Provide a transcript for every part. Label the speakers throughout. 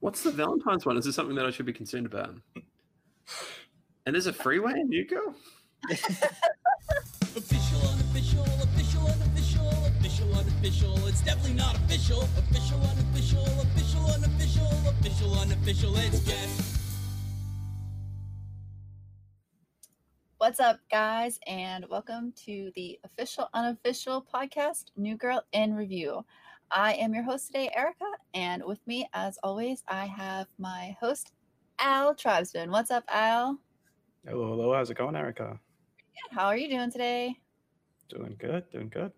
Speaker 1: What's the Valentine's one? Is this something that I should be concerned about? And there's a freeway in Newco?
Speaker 2: Official, unofficial, official, unofficial, official, unofficial. It's definitely not official. Official, unofficial, official, unofficial, official, unofficial. It's guess.
Speaker 3: What's up, guys, and welcome to the official unofficial podcast, New Girl in Review. I am your host today, Erica, and with me, as always, I have my host, Al Tribesman. What's up, Al?
Speaker 4: Hello, hello. How's it going, Erica?
Speaker 3: Good. How are you doing today?
Speaker 4: Doing good, doing good.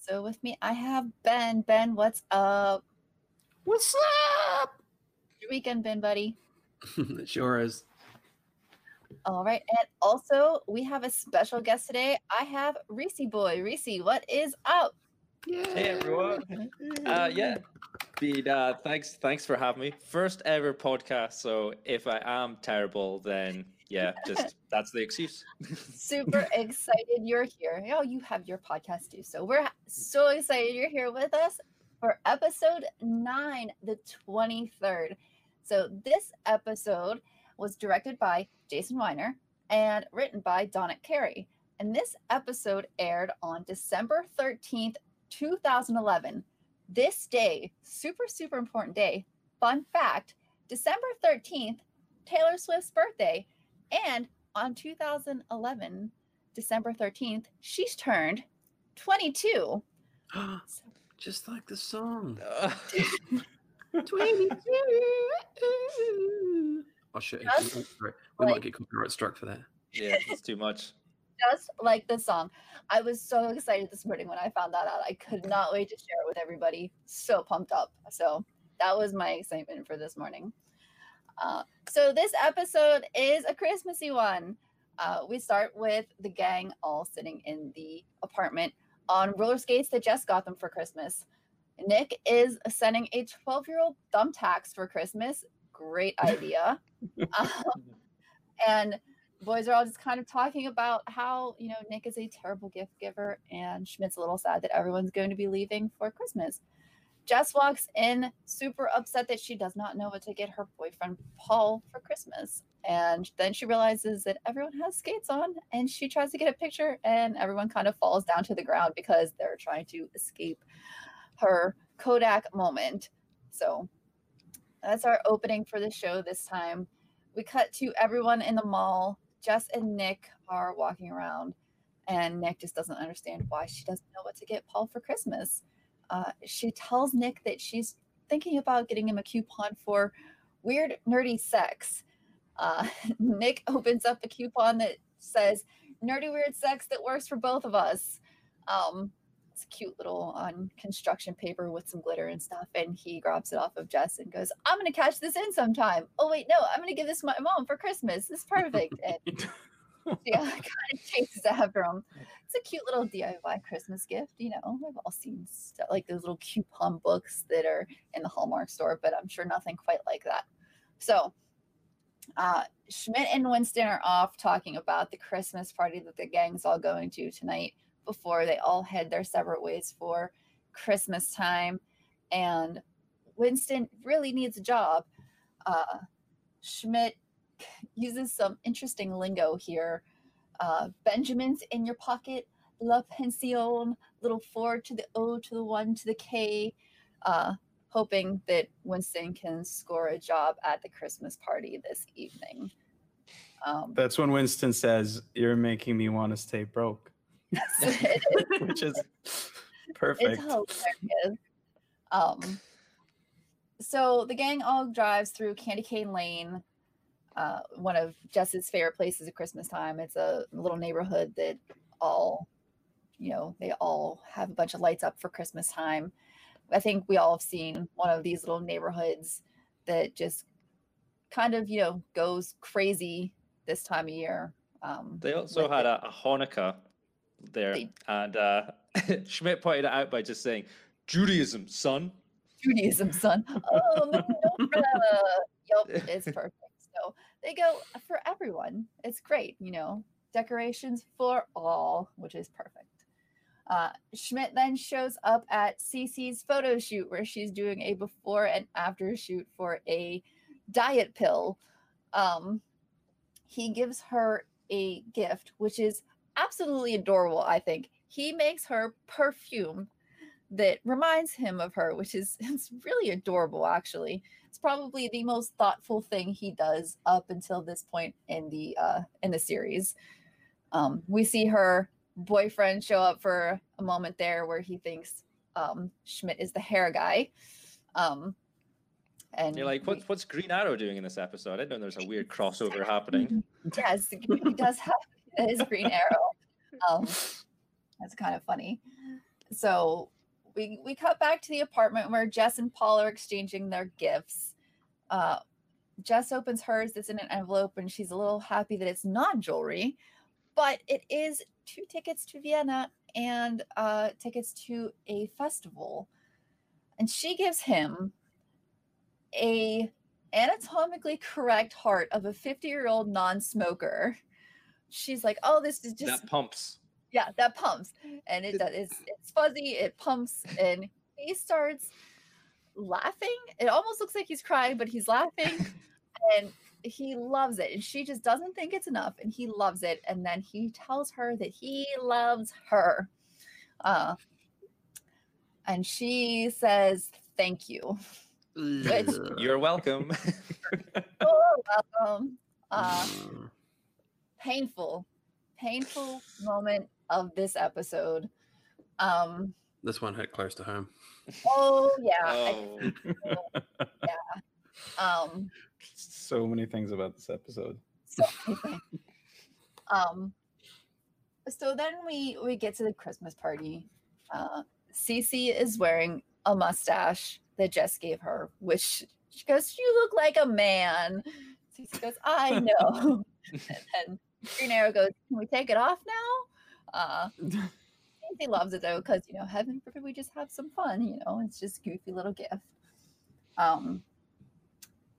Speaker 3: So, with me, I have Ben. Ben, what's up?
Speaker 1: What's up?
Speaker 3: Your weekend, Ben, buddy.
Speaker 1: it sure is.
Speaker 3: All right, and also we have a special guest today. I have Reese Boy. Reese, what is up?
Speaker 5: Hey everyone. Uh, yeah. Been, uh, thanks thanks for having me. First ever podcast. So if I am terrible, then yeah, just that's the excuse.
Speaker 3: Super excited you're here. Oh, you have your podcast too. So we're so excited you're here with us for episode nine, the 23rd. So this episode was directed by Jason Winer and written by Donick Cary. And this episode aired on December 13th, 2011. This day, super, super important day. Fun fact December 13th, Taylor Swift's birthday. And on 2011, December 13th, she's turned 22.
Speaker 1: Just like the song.
Speaker 5: Uh,
Speaker 1: 22. Oh shit!
Speaker 3: Just
Speaker 1: we might
Speaker 3: like-
Speaker 1: get copyright struck for that.
Speaker 5: yeah, it's too much.
Speaker 3: Just like the song. I was so excited this morning when I found that out. I could not wait to share it with everybody. So pumped up. So that was my excitement for this morning. Uh, so this episode is a Christmassy one. Uh, we start with the gang all sitting in the apartment on roller skates that Jess got them for Christmas. Nick is sending a 12 year old thumbtacks for Christmas. Great idea. um, and boys are all just kind of talking about how you know Nick is a terrible gift giver, and Schmidt's a little sad that everyone's going to be leaving for Christmas. Jess walks in super upset that she does not know what to get her boyfriend Paul for Christmas. And then she realizes that everyone has skates on and she tries to get a picture and everyone kind of falls down to the ground because they're trying to escape her Kodak moment. So that's our opening for the show this time. We cut to everyone in the mall. Jess and Nick are walking around, and Nick just doesn't understand why she doesn't know what to get Paul for Christmas. Uh, she tells Nick that she's thinking about getting him a coupon for weird, nerdy sex. Uh, Nick opens up a coupon that says nerdy, weird sex that works for both of us. Um, it's a cute little on construction paper with some glitter and stuff. And he grabs it off of Jess and goes, I'm going to catch this in sometime. Oh, wait, no, I'm going to give this to my mom for Christmas. This is perfect. And yeah, kind of chases after him. It's a cute little DIY Christmas gift. You know, we've all seen stuff like those little coupon books that are in the Hallmark store, but I'm sure nothing quite like that. So, uh, Schmidt and Winston are off talking about the Christmas party that the gang's all going to tonight before they all head their separate ways for Christmas time. And Winston really needs a job. Uh, Schmidt uses some interesting lingo here. Uh, Benjamin's in your pocket, La Pension, little four to the O to the one to the K, uh, hoping that Winston can score a job at the Christmas party this evening. Um,
Speaker 4: That's when Winston says, You're making me want to stay broke, which is perfect.
Speaker 3: It's hilarious. Um, so the gang all drives through Candy Cane Lane, uh, one of Jess's favorite places at Christmas time. It's a little neighborhood that all, you know, they all have a bunch of lights up for Christmas time. I think we all have seen one of these little neighborhoods that just kind of, you know, goes crazy this time of year. Um,
Speaker 5: They also had a, a Hanukkah there,
Speaker 3: They-
Speaker 5: and uh, Schmidt pointed it out by just saying, "Judaism, son."
Speaker 3: Judaism, son. Oh, menorah. Yep, it's perfect. So they go for everyone. It's great, you know, decorations for all, which is perfect. Uh, Schmidt then shows up at Cece's photo shoot where she's doing a before and after shoot for a diet pill. Um, he gives her a gift, which is absolutely adorable, I think. He makes her perfume that reminds him of her, which is it's really adorable actually. It's probably the most thoughtful thing he does up until this point in the uh in the series. Um we see her boyfriend show up for a moment there where he thinks um Schmidt is the hair guy. Um and
Speaker 5: You're like, what's what's Green Arrow doing in this episode? I know there's a weird crossover happening.
Speaker 3: yes, he does have his green arrow. Um, that's kind of funny. So we we cut back to the apartment where Jess and Paul are exchanging their gifts. Uh, Jess opens hers. It's in an envelope, and she's a little happy that it's not jewelry, but it is two tickets to Vienna and uh, tickets to a festival. And she gives him a anatomically correct heart of a 50 year old non-smoker she's like oh this is just
Speaker 5: that pumps.
Speaker 3: yeah that pumps and it does it's, it's fuzzy it pumps and he starts laughing it almost looks like he's crying but he's laughing and he loves it and she just doesn't think it's enough and he loves it and then he tells her that he loves her uh and she says thank you
Speaker 1: Ugh.
Speaker 5: You're welcome.
Speaker 3: oh welcome uh. Painful painful moment of this episode um
Speaker 1: This one hit close to home.
Speaker 3: oh yeah
Speaker 5: oh,
Speaker 3: think so. yeah um
Speaker 4: so many things about this episode.
Speaker 3: so um so then we we get to the christmas party uh Cece is wearing a mustache that Jess gave her, which she goes, You look like a man. Cece goes, I know. and then Green Arrow goes, Can we take it off now? Uh Cece loves it though, because you know, heaven forbid we just have some fun, you know, it's just goofy little gift. Um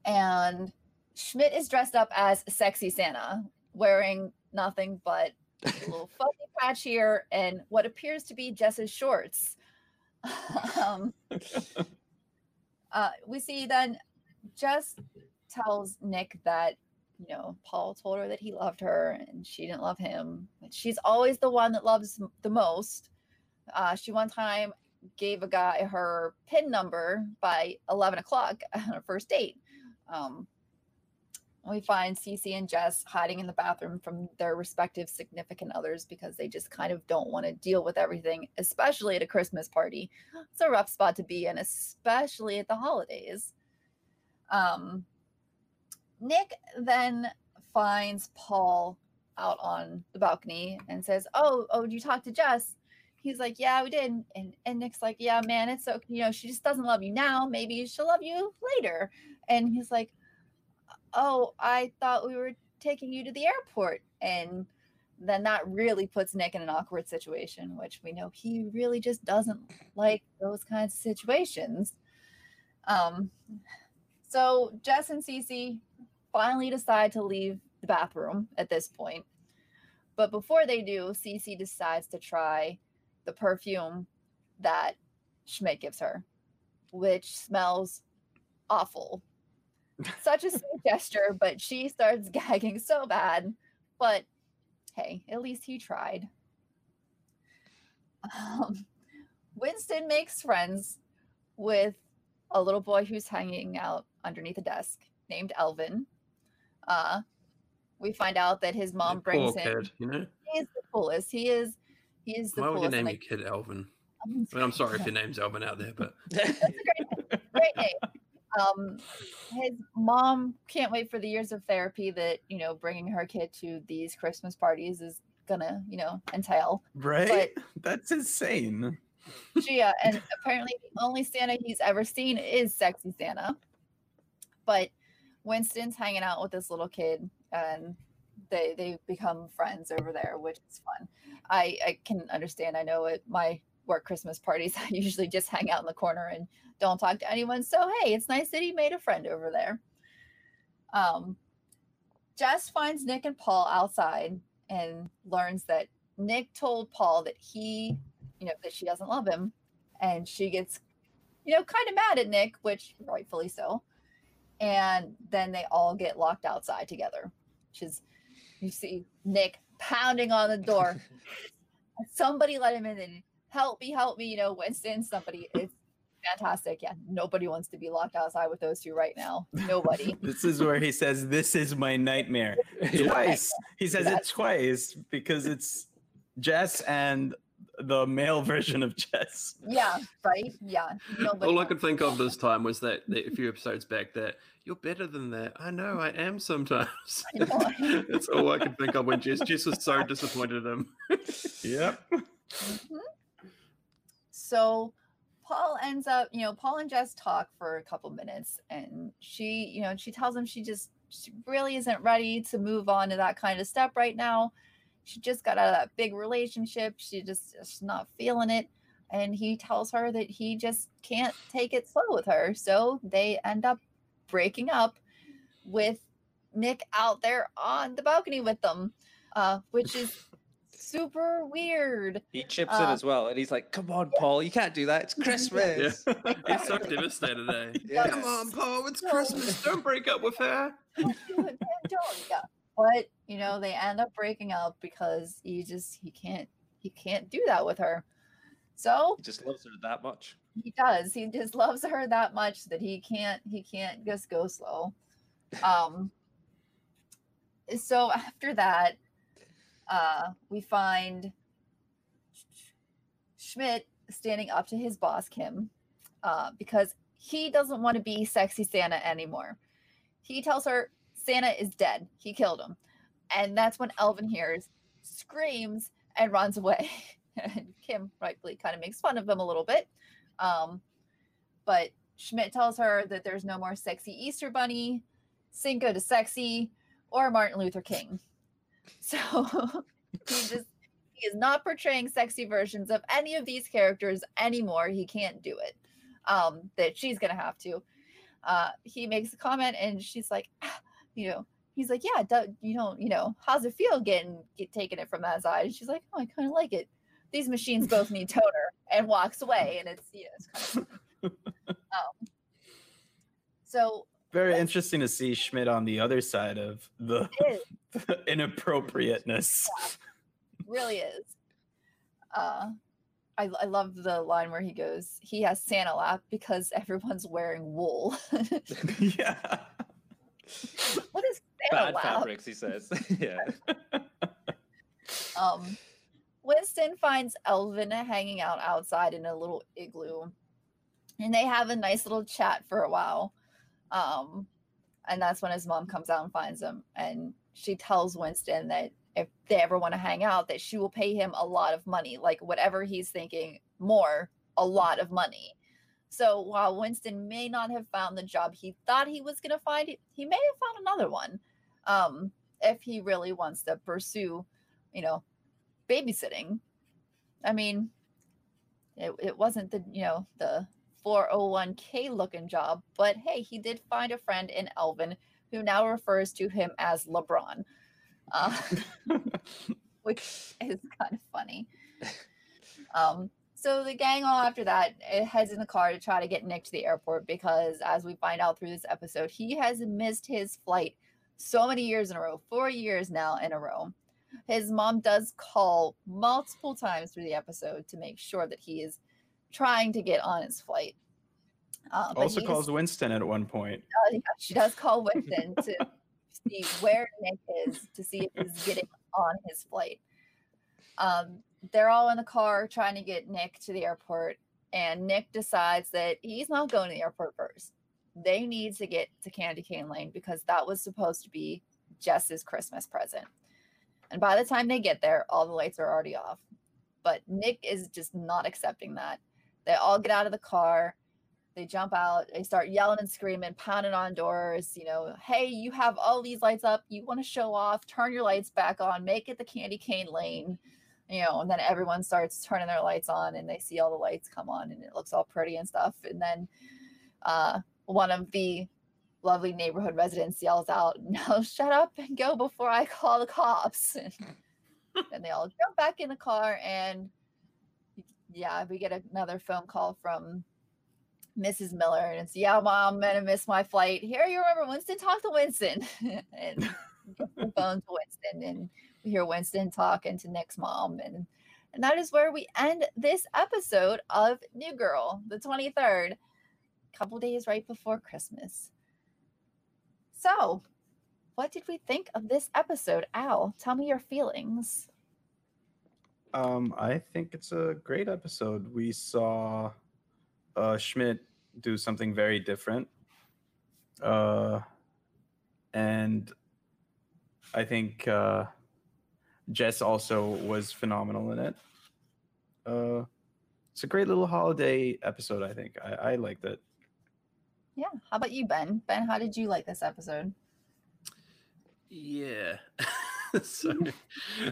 Speaker 3: and Schmidt is dressed up as sexy Santa, wearing nothing but a little fuzzy patch here and what appears to be Jess's shorts. um, uh, we see then Jess tells Nick that you know Paul told her that he loved her and she didn't love him. She's always the one that loves the most. Uh, she one time gave a guy her pin number by 11 o'clock on her first date. Um, we find Cece and Jess hiding in the bathroom from their respective significant others because they just kind of don't want to deal with everything, especially at a Christmas party. It's a rough spot to be in, especially at the holidays. Um, Nick then finds Paul out on the balcony and says, "Oh, oh, did you talk to Jess?" He's like, "Yeah, we did." And and Nick's like, "Yeah, man, it's okay. You know, she just doesn't love you now. Maybe she'll love you later." And he's like, "Oh, I thought we were taking you to the airport." And then that really puts Nick in an awkward situation, which we know he really just doesn't like those kinds of situations. Um, so Jess and Cece finally decide to leave the bathroom at this point. But before they do, Cece decides to try the perfume that Schmidt gives her, which smells awful. Such a sweet gesture, but she starts gagging so bad. But hey, at least he tried. Um, Winston makes friends with a little boy who's hanging out underneath a desk named Elvin. Uh, we find out that his mom
Speaker 1: That
Speaker 3: brings
Speaker 1: Poor
Speaker 3: him.
Speaker 1: kid, you know.
Speaker 3: He is the coolest. He is. He is the
Speaker 1: Why would you
Speaker 3: coolest.
Speaker 1: name
Speaker 3: and,
Speaker 1: your kid Elvin? I mean, I'm sorry if your name's Elvin out there, but
Speaker 3: That's a great, great name. Um, his mom can't wait for the years of therapy that you know bringing her kid to these Christmas parties is gonna you know entail.
Speaker 4: Right? That's insane.
Speaker 3: She, uh, and apparently the only Santa he's ever seen is sexy Santa. But Winston's hanging out with this little kid, and they they become friends over there, which is fun. I I can understand. I know at my work Christmas parties, I usually just hang out in the corner and don't talk to anyone. So hey, it's nice that he made a friend over there. Um, Jess finds Nick and Paul outside and learns that Nick told Paul that he you know, that she doesn't love him. And she gets, you know, kind of mad at Nick, which rightfully so. And then they all get locked outside together, which is, you see Nick pounding on the door. somebody let him in and help me, help me, you know, Winston, somebody. It's fantastic. Yeah, nobody wants to be locked outside with those two right now. Nobody.
Speaker 4: This is where he says, "This is my nightmare." Twice. He says it twice because it's Jess and the male version of Jess.
Speaker 3: yeah, right? Yeah. Nobody
Speaker 1: All I could think of this time was that, that a few episodes back that you're better than that. I know I am sometimes.
Speaker 3: I.
Speaker 1: That's all I could think of when Jess Jess was so disappointed in him.
Speaker 4: Yep.
Speaker 3: Mhm. So Paul ends up, you know, Paul and Jess talk for a couple minutes and she, you know, she tells him she just she really isn't ready to move on to that kind of step right now. She just got out of that big relationship. She just is not feeling it. And he tells her that he just can't take it slow with her. So they end up breaking up with Nick out there on the balcony with them, uh, which is super weird.
Speaker 5: He chips in
Speaker 3: Uh,
Speaker 5: as well, and he's like, "Come on, Paul, you can't do that. It's Christmas."
Speaker 1: He's so devastated, eh?
Speaker 5: Yeah.
Speaker 1: Come on, Paul, it's
Speaker 3: No.
Speaker 1: Christmas. Don't break up with her.
Speaker 3: don't do it, man, don't. Yeah. But you know, they end up breaking up because he just he can't he can't do that with her. So
Speaker 5: He just loves her that much.
Speaker 3: he does. He just loves her that much that he can't he can't just go slow. Um so after that, uh we find Schmidt standing up to his boss Kim uh because he doesn't want to be sexy Santa anymore. He tells her Santa is dead. He killed him. And that's when Elvin hears, screams, and runs away. and Kim rightfully kind of makes fun of him a little bit. Um, but Schmidt tells her that there's no more sexy Easter Bunny, Cinco de Sexy, or Martin Luther King. So he just he is not portraying sexy versions of any of these characters anymore. He can't do it. Um, that she's gonna have to. Uh, he makes a comment and she's like, "Ah," you know, he's like, yeah, do, you don't, you know, how's it feel getting get, taking it from that side? And she's like, oh, I kind of like it. These machines both need toner, and walks away, and it's you know, it's kind of. um, so
Speaker 4: Very interesting to see Schmidt on the other side of the
Speaker 3: is
Speaker 4: inappropriateness.
Speaker 3: really is. Uh, I, I love the line where he goes, he has Santa lap because everyone's wearing wool.
Speaker 4: yeah.
Speaker 3: what is
Speaker 5: Bad fabrics, he says. yeah.
Speaker 3: Um, Winston finds Elvin hanging out outside in a little igloo, and they have a nice little chat for a while. Um, and that's when his mom comes out and finds him, and she tells Winston that if they ever want to hang out, that she will pay him a lot of money, like whatever he's thinking, more, a lot of money. So while Winston may not have found the job he thought he was going to find, he- may have found another one. Um, if he really wants to pursue, you know, babysitting. I mean, it, it wasn't the, you know, the 401k looking job, but hey, he did find a friend in Elvin who now refers to him as LeBron, uh, which is kind of funny. Um, so the gang all after that it heads in the car to try to get Nick to the airport because, as we find out through this episode, he has missed his flight so many years in a row, four years now in a row. His mom does call multiple times through the episode to make sure that he is trying to get on his flight. Uh,
Speaker 4: Also calls
Speaker 3: just-
Speaker 4: Winston at one point.
Speaker 3: uh, yeah, she does call Winston to see where Nick is to see if he's getting on his flight. Um, they're all in the car trying to get Nick to the airport, and Nick decides that he's not going to the airport first. They need to get to Candy Cane Lane because that was supposed to be Jess's Christmas present. And by the time they get there, all the lights are already off. But Nick is just not accepting that. They all get out of the car they jump out they start yelling and screaming pounding on doors you know hey you have all these lights up you want to show off turn your lights back on make it the candy cane lane you know and then everyone starts turning their lights on and they see all the lights come on and it looks all pretty and stuff and then uh one of the lovely neighborhood residents yells out no shut up and go before i call the cops and they all jump back in the car and yeah, we get another phone call from Mrs. Miller, and it's yeah, mom, I'm gonna miss my flight. Here, you remember Winston? Talk to Winston, and the phone to Winston, and hear Winston talking to Nick's mom, and and that is where we end this episode of New Girl, the 23rd, couple days right before Christmas. So, what did we think of this episode? Al, tell me your feelings.
Speaker 4: Um, I think it's a great episode. We saw uh, Schmidt do something very different, uh, and I think uh, Jess also was phenomenal in it. Uh, it's a great little holiday episode. I think I, I liked it.
Speaker 3: Yeah. How about you, Ben? Ben, how did you like this episode?
Speaker 1: Yeah. so,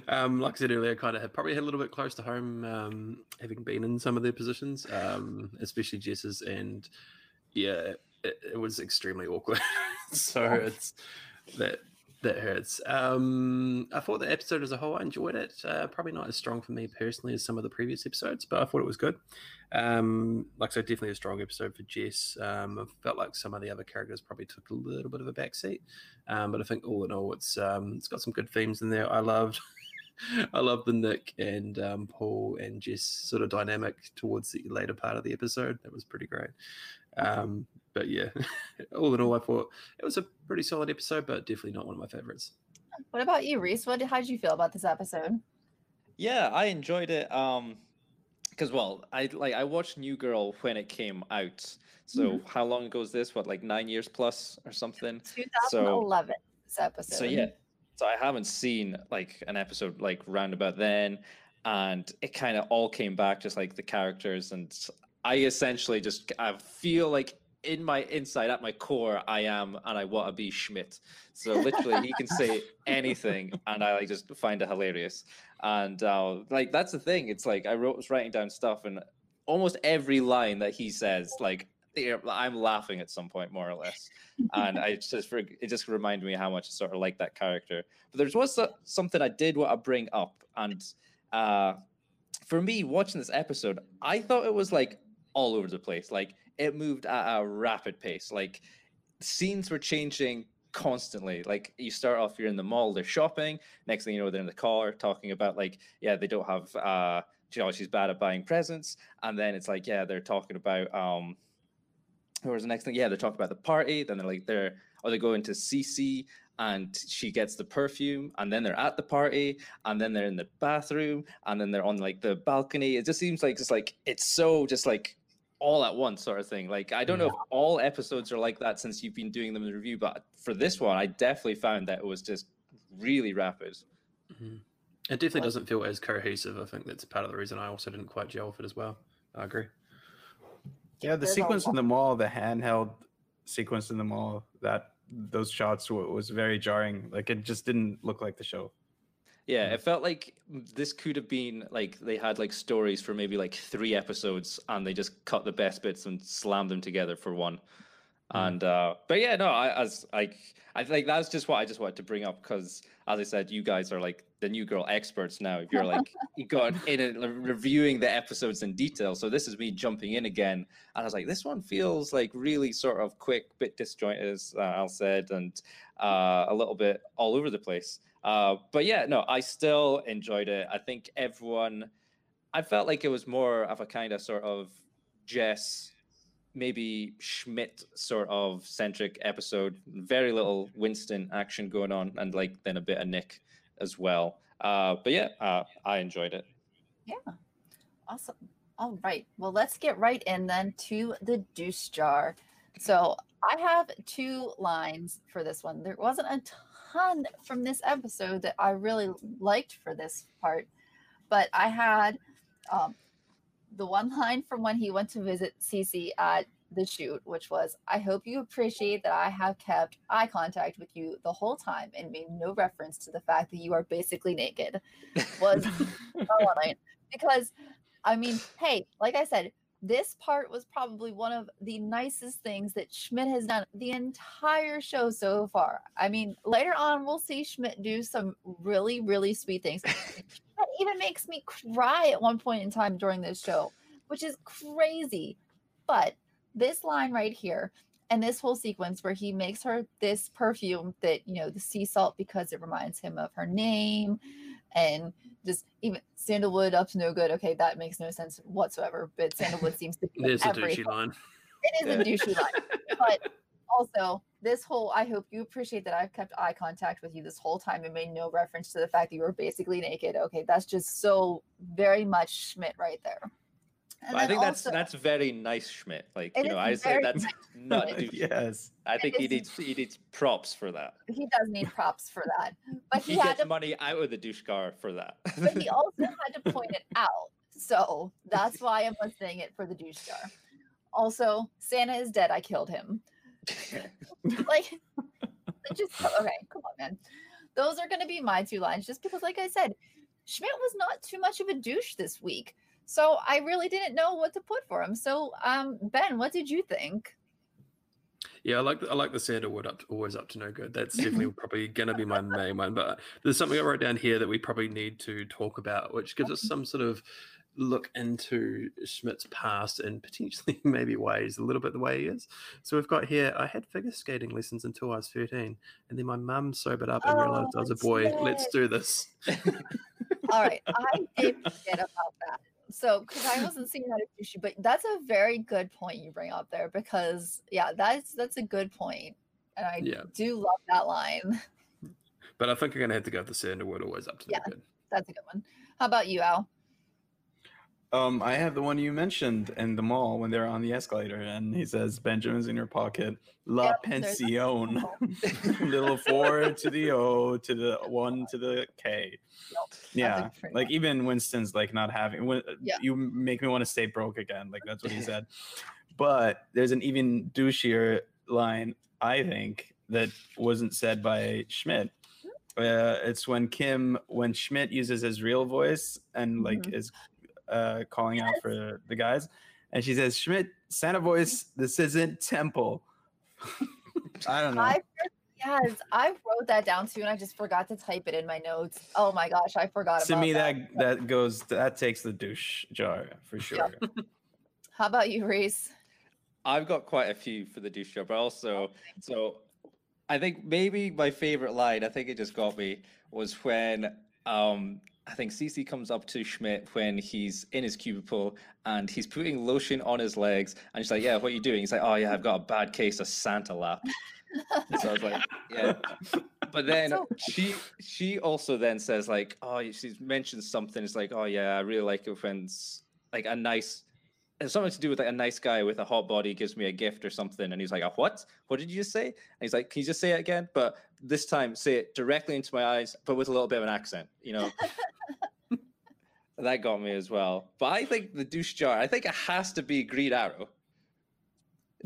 Speaker 1: um, like I said earlier, kind of have probably had a little bit close to home, um, having been in some of their positions, um, especially Jess's, and yeah, it, it was extremely awkward. so it's that that hurts. Um, I thought the episode as a whole, I enjoyed it. Uh, probably not as strong for me personally as some of the previous episodes, but I thought it was good. Um, like I said, definitely a strong episode for Jess. Um, I felt like some of the other characters probably took a little bit of a backseat, um, but I think all in all, it's um, it's got some good themes in there. I loved. I love the Nick and um, Paul and Jess sort of dynamic towards the later part of the episode. That was pretty great. Um, but yeah, all in all, I thought it was a pretty solid episode, but definitely not one of my favorites.
Speaker 3: What about you, Reese? What how did you feel about this episode?
Speaker 5: Yeah, I enjoyed it. Um, because well, I like I watched New Girl when it came out. So
Speaker 3: Mhm.
Speaker 5: how long ago is this? What like nine years plus or something?
Speaker 3: 2011. this episode.
Speaker 5: So yeah, so I haven't seen like an episode like roundabout then, and it kind of all came back just like the characters, and I essentially just I feel like in my inside at my core I am and I want to be Schmidt. So literally he can say anything, and I like just find it hilarious. And uh, like that's the thing. It's like I wrote was writing down stuff, and almost every line that he says, like I'm laughing at some point, more or less and I just it just reminded me how much I sort of like that character. But there's was so- something I did want to bring up, and uh, for me watching this episode, I thought it was like all over the place. Like it moved at a rapid pace. Like scenes were changing constantly. Like you start off, you're in the mall, they're shopping. Next thing you know, they're in the car talking about like, yeah, they don't have. uh you know, she's bad at buying presents, and then it's like, yeah, they're talking about um, what was the next thing? Yeah, they're talking about the party. Then they're like, they're or they go into Cece and she gets the perfume, and then they're at the party, and then they're in the bathroom, and then they're on like the balcony. It just seems like it's like it's so just like all at once sort of thing. Like I don't know if all episodes are like that since you've been doing them in the review, but for this one, I definitely found that it was just really rapid.
Speaker 1: Mhm. It definitely doesn't feel as cohesive. I think that's part of the reason I also didn't quite gel with it as well. I agree.
Speaker 4: Yeah, the
Speaker 3: There's
Speaker 4: sequence in the mall, the handheld sequence in the mall, that those shots were, was very jarring. Like it just didn't look like the show.
Speaker 5: Yeah,
Speaker 4: Mm.
Speaker 5: it felt like this could have been like they had like stories for maybe like three episodes and they just cut the best bits and slammed them together for one.
Speaker 1: Mm.
Speaker 5: And uh but yeah, no, I as like I think that's just what I just wanted to bring up because as I said, you guys are like the new girl experts now. If you're like you got in like, reviewing the episodes in detail. So this is me jumping in again. And I was like, this one feels like really sort of quick, bit disjointed, as uh, Al said, and uh, a little bit all over the place. Uh, but yeah, no, I still enjoyed it. I think everyone, I felt like it was more of a kind of sort of Jess, maybe Schmidt sort of centric episode. Very little Winston action going on, and like then a bit of Nick as well. Uh, but yeah, uh, I enjoyed it.
Speaker 3: Yeah, awesome. All right. Well, let's get right in then to the deuce jar. So I have two lines for this one. There wasn't a ton from this episode that I really liked for this part, but I had um, the one line from when he went to visit Cece at the shoot, which was, I hope you appreciate that I have kept eye contact with you the whole time and made no reference to the fact that you are basically naked. Was one line. Because I mean, hey, like I said, this part was probably one of the nicest things that Schmidt has done the entire show so far. I mean, later on we'll see Schmidt do some really, really sweet things. Even makes me cry at one point in time during this show, which is crazy. But this line right here and this whole sequence where he makes her this perfume that you know the sea salt because it reminds him of her name and just even sandalwood up to no good okay that makes no sense whatsoever but sandalwood seems to be
Speaker 1: There's a
Speaker 3: every
Speaker 1: douchey line.
Speaker 3: it is a douchey line but also this whole i hope you appreciate that i've kept eye contact with you this whole time and made no reference to the fact that you were basically naked okay that's just so very much schmidt right there And
Speaker 5: I think that's
Speaker 3: also-
Speaker 5: that's very nice, Schmidt. Like you know, I say that's
Speaker 3: nice,
Speaker 5: not.
Speaker 4: Yes.
Speaker 5: I think he needs he needs props for that.
Speaker 3: he does need props for that but he,
Speaker 5: He
Speaker 3: had
Speaker 5: gets
Speaker 3: to
Speaker 5: money out of the douche car for that.
Speaker 3: but he also had to point it out. So that's why I'm listing it for the douche car. Also, Santa is dead. I killed him. Like, just okay. Come on, man. Those are going to be my two lines, just because, like I said, Schmidt was not too much of a douche this week. So I really didn't know what to put for him. So, um, Ben, what did you think?
Speaker 1: Yeah, I like the, I like the sandalwood up always up to no good. That's definitely probably gonna be my main one. But there's something I wrote down here that we probably need to talk about, which gives us some sort of look into Schmidt's past and potentially maybe ways a little bit the way he is. So we've got here. I had figure skating lessons until I was 13, and then my mum sobered up and oh, realized I was a
Speaker 3: Oh,
Speaker 1: boy. Let's do this.
Speaker 3: All right, I did forget about that. So, because I wasn't seeing that as douchey, but that's a very good point you bring up there because yeah, that's that's a good point, and I
Speaker 1: Yeah.
Speaker 3: do love that line.
Speaker 1: But I think I'm gonna have to go with the sandalwood always up to
Speaker 3: Yeah.
Speaker 1: no good.
Speaker 3: That's a good one. How about you, Al?
Speaker 4: Um, I have the one you mentioned in the mall when they're on the escalator, and he says, "Benjamin's in your pocket, la
Speaker 3: Yep,
Speaker 4: pension, little four to the O to the one to the K." Yeah, like even Winston's like not having. When,
Speaker 3: Yeah.
Speaker 4: You make me want to stay broke again. Like that's what he said. But there's an even douchier line I think that wasn't said by Schmidt. Uh, it's when Kim, when Schmidt uses his real voice and like
Speaker 3: Mhm.
Speaker 4: is uh, calling out for the guys, and she says, "Schmidt, Santa voice, this isn't Temple." I don't know.
Speaker 3: I yes, I wrote that down too, and I just forgot to type it in my notes. Oh my gosh, I forgot
Speaker 4: to
Speaker 3: about
Speaker 4: me,
Speaker 3: that.
Speaker 4: that that goes that takes the douche jar for sure.
Speaker 3: How about you, Reese?
Speaker 5: I've got quite a few for the douche jar, but also so I think maybe my favorite line, I think it just got me, was when um I think Cece comes up to Schmidt when he's in his cubicle and he's putting lotion on his legs and she's like, Yeah, what are you doing? He's like, Oh yeah, I've got a bad case of Santa lap. so I was like, Yeah. But then
Speaker 3: So-
Speaker 5: she she also then says like, oh, she mentioned something. It's like, oh yeah, I really like it when like a nice, it's something to do with like a nice guy with a hot body gives me a gift or something. And he's like, a what? What did you just say? And he's like, can you just say it again? But this time, say it directly into my eyes, but with a little bit of an accent. You know. that got me as well. But I think the douche jar. I think it has to be Green Arrow.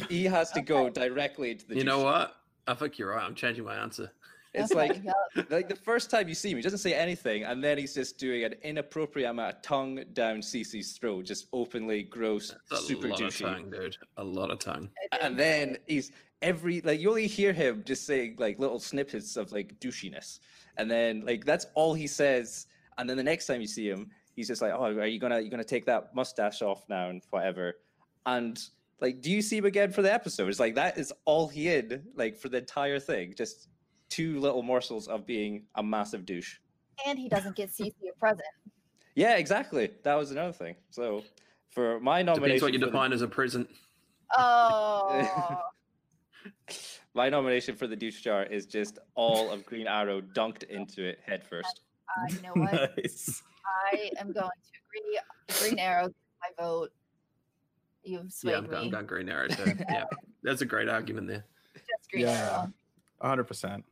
Speaker 5: He has to go directly to the.
Speaker 1: You know
Speaker 5: jar.
Speaker 1: what? I think you're right. I'm changing my answer.
Speaker 5: It's like like the first time you see him, he doesn't say anything, and then he's just doing an inappropriate amount of tongue down Cece's throat, just openly gross,
Speaker 1: That's a
Speaker 5: super
Speaker 1: lot
Speaker 5: douchey.
Speaker 1: of tongue, dude. A lot of tongue.
Speaker 5: And then he's every like you only hear him just saying like little snippets of like douchiness, and then like that's all he says. And then the next time you see him, he's just like, "Oh, are you gonna you gonna take that mustache off now and whatever?" And like, do you see him again for the episode? It's like that is all he had like for the entire thing, just two little morsels of being a massive douche.
Speaker 3: And he doesn't get Cece a present.
Speaker 5: Yeah, exactly. That was another thing. So for my nomination, depends
Speaker 1: what you
Speaker 5: define the...
Speaker 1: as a present.
Speaker 3: Oh.
Speaker 5: my nomination for the douche jar is just all of Green Arrow dunked into it head first.
Speaker 3: I uh, know what.
Speaker 4: Nice.
Speaker 3: I am going to agree. Green Arrow, my vote. You've swayed
Speaker 1: yeah, I'm,
Speaker 3: me.
Speaker 1: I'm going Green Arrow. Yeah, that's a great argument there.
Speaker 3: Just Green
Speaker 4: yeah,
Speaker 3: Arrow.
Speaker 4: 100%.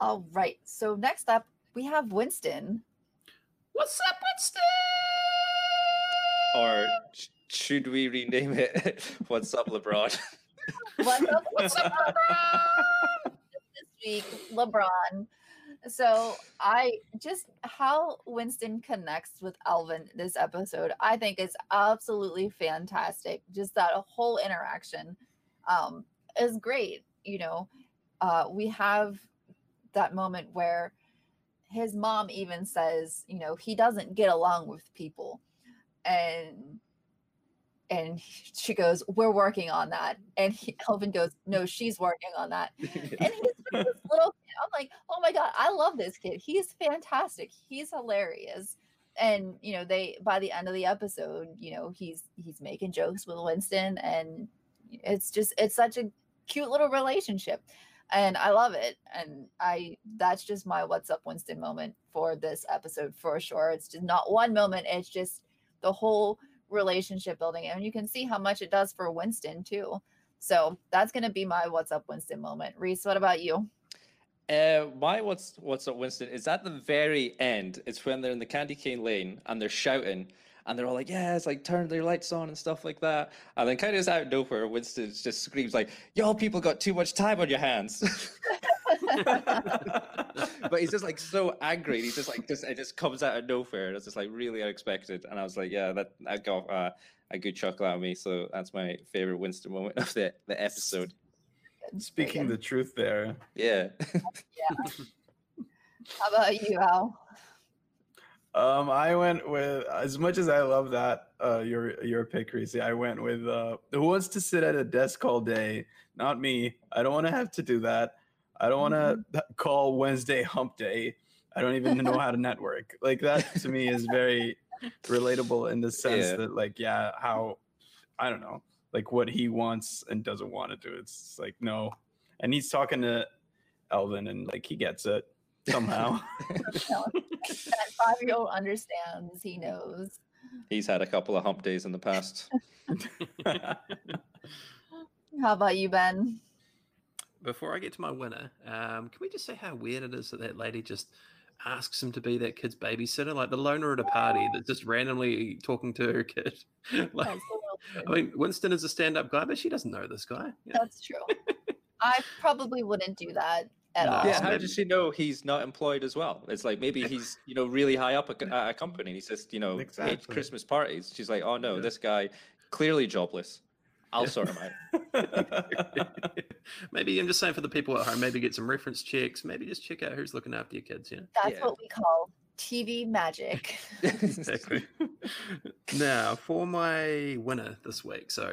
Speaker 3: All right. So next up, we have Winston.
Speaker 1: What's up, Winston?
Speaker 5: Or sh- should we rename it What's Up LeBron?
Speaker 3: What's up? What's up, LeBron? this week, LeBron. So I just how Winston connects with Alvin this episode, I think is absolutely fantastic. Just that whole interaction um, is great. You know, uh, we have that moment where his mom even says, you know, he doesn't get along with people. And and she goes, "We're working on that." And he, Elvin goes, "No, she's working on that." And he's this little kid. I'm like, "Oh my god, I love this kid. He's fantastic. He's hilarious." And you know, they by the end of the episode, you know, he's he's making jokes with Winston, and it's just it's such a cute little relationship and I love it. And I that's just my what's up Winston moment for this episode for sure. It's just not one moment, it's just the whole relationship building. And you can see how much it does for Winston too. So that's gonna be my what's up Winston moment. Reese, what about you?
Speaker 5: Uh, my what's what's up, Winston? Is at the very end. It's when they're in the candy cane lane and they're shouting, and they're all like, "Yeah, it's like turn their lights on and stuff like that." And then kind of out of nowhere, Winston just screams like, "Y'all people got too much time on your hands." but he's just like so angry. and He's just like just it just comes out of nowhere. It's just like really unexpected. And I was like, yeah, that I got uh, a good chuckle out of me. So that's my favorite Winston moment of the the episode.
Speaker 4: Speaking the truth there.
Speaker 5: Yeah. Yeah.
Speaker 3: How about you, Al?
Speaker 4: Um, I went with as much as I love that uh your your pick, Reese. I went with uh who wants to sit at a desk all day? Not me. I don't want to have to do that. I don't want to call Wednesday hump day. I don't even know how to network. Like that to me is very relatable in the sense
Speaker 5: Yeah.
Speaker 4: that like yeah, how I don't know, like what he wants and doesn't want to do. It's like no. And he's talking to Elvin and like he gets it somehow.
Speaker 3: That five year old understands, he knows.
Speaker 5: He's had a couple of hump days in the past.
Speaker 3: How about you, Ben?
Speaker 1: Before I get to my winner, um, can we just say how weird it is that that lady just asks him to be that kid's babysitter, like the loner at a party that's just randomly talking to her kid? like,
Speaker 3: That's a little
Speaker 1: I mean, Winston is a stand-up guy, but she doesn't know this guy. you know?
Speaker 3: That's true. I probably wouldn't do that at
Speaker 1: No.
Speaker 3: all.
Speaker 5: Yeah, how does she know he's not employed as well? It's like maybe he's you know really high up at a, a company. and He's just you know at
Speaker 4: Exactly.
Speaker 5: Christmas parties. She's like, oh no,
Speaker 4: Yeah.
Speaker 5: this guy clearly jobless. I'll
Speaker 1: Yeah.
Speaker 5: sort him out.
Speaker 1: maybe I'm just saying for the people at home, maybe get some reference checks. Maybe just check out who's looking after your kids. Yeah,
Speaker 3: That's
Speaker 5: Yeah.
Speaker 3: what we call TV magic.
Speaker 1: exactly. now for my winner this week, so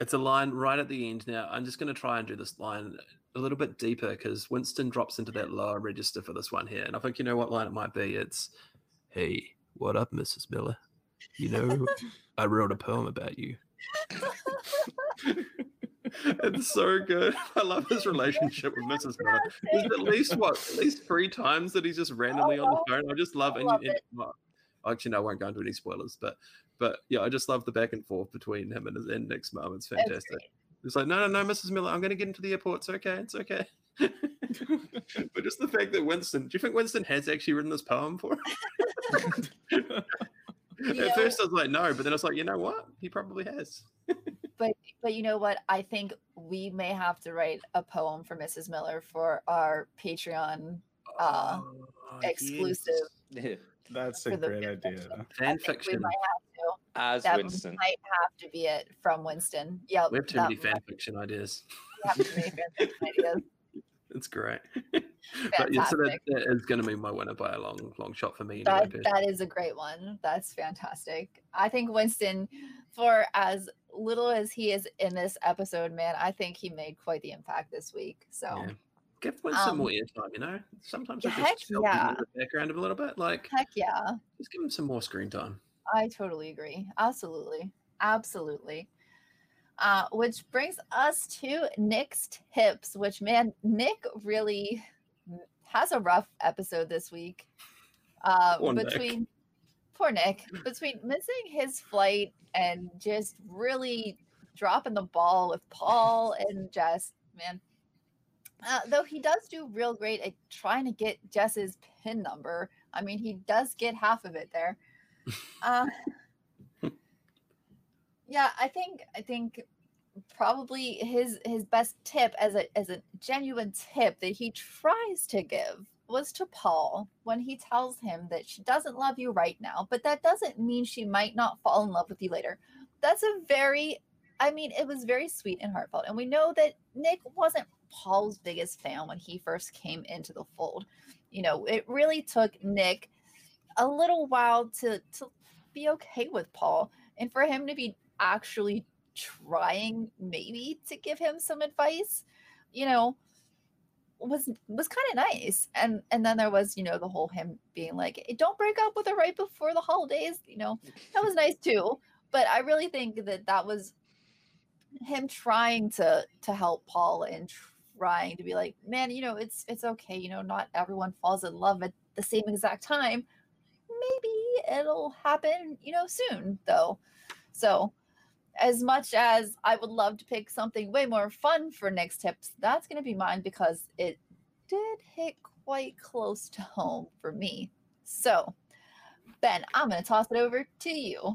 Speaker 1: it's a line right at the end. Now I'm just going to try and do this line a little bit deeper because Winston drops into that lower register for this one here, and I think you know what line it might be. It's, "Hey, what up, Mrs. Miller? You know, I wrote a poem about you." it's so good. I love his relationship with Mrs. Miller. There's at least what, at least three times that he's just randomly on the phone. I just love,
Speaker 3: I
Speaker 1: and,
Speaker 3: love
Speaker 1: and
Speaker 3: it.
Speaker 1: well, actually, no, I won't go into any spoilers, but but yeah, I just love the back and forth between him and, his- and Nick's mom. It's
Speaker 3: It's
Speaker 1: fantastic.
Speaker 3: Great.
Speaker 1: It's like, no, no, no, Mrs. Miller, I'm going to get into the airport. It's okay. It's okay. but just the fact that Winston, do you think Winston has actually written this poem for him?
Speaker 3: You
Speaker 1: At
Speaker 3: know-
Speaker 1: first, I was like, no, but then I was like, you know what? He probably has.
Speaker 3: But but you know what? I think we may have to write a poem for Mrs. Miller for our Patreon. Uh,
Speaker 1: Oh,
Speaker 3: exclusive.
Speaker 1: yes.
Speaker 4: That's a great idea.
Speaker 3: fiction.
Speaker 1: Fan
Speaker 3: I we
Speaker 1: fiction.
Speaker 3: might have
Speaker 5: As
Speaker 3: to. That
Speaker 5: Winston.
Speaker 3: might have to be it from Winston. Yep.
Speaker 1: We have too many fan fiction ideas.
Speaker 3: have too many fan fiction ideas.
Speaker 1: It's great. but yeah, so that, that is going to be my winner by a long, long shot for me.
Speaker 3: That, that is a great one. That's fantastic. I think Winston, for as little as he is in this episode, man, I think he made quite the impact this week. So
Speaker 1: Yeah. Give Winston
Speaker 3: Um,
Speaker 1: more airtime, you know? Sometimes I just him
Speaker 3: yeah.
Speaker 1: in the background a little bit. Like,
Speaker 3: heck yeah.
Speaker 1: just give him some more screen time.
Speaker 3: I totally agree. Absolutely. Absolutely. Uh, which brings us to Nick's tips, which man, Nick really has a rough episode this week. Uh,
Speaker 1: Poor Nick.
Speaker 3: between poor Nick, between missing his flight and just really dropping the ball with Paul and Jess, man. Uh, though he does do real great at trying to get Jess's pin number. I mean, he does get half of it there. Uh, yeah, I think I think probably his his best tip as a as a genuine tip that he tries to give was to Paul when he tells him that she doesn't love you right now, but that doesn't mean she might not fall in love with you later. That's a very I mean, it was very sweet and heartfelt. And we know that Nick wasn't Paul's biggest fan when he first came into the fold. You know, it really took Nick a little while to to be okay with Paul and for him to be actually trying maybe to give him some advice, you know, was was kind of nice. And and then there was, you know, the whole him being like, "Eh, "Don't break up with her right before the holidays." You know, that was nice too. But I really think that that was him trying to to help Paul and trying to be like, "Man, you know, it's it's okay. You know, not everyone falls in love at the same exact time. Maybe it'll happen, you know, soon though." So, as much as I would love to pick something way more fun for next tips, that's going to be mine because it did hit quite close to home for me. So, Ben, I'm to toss it over to you.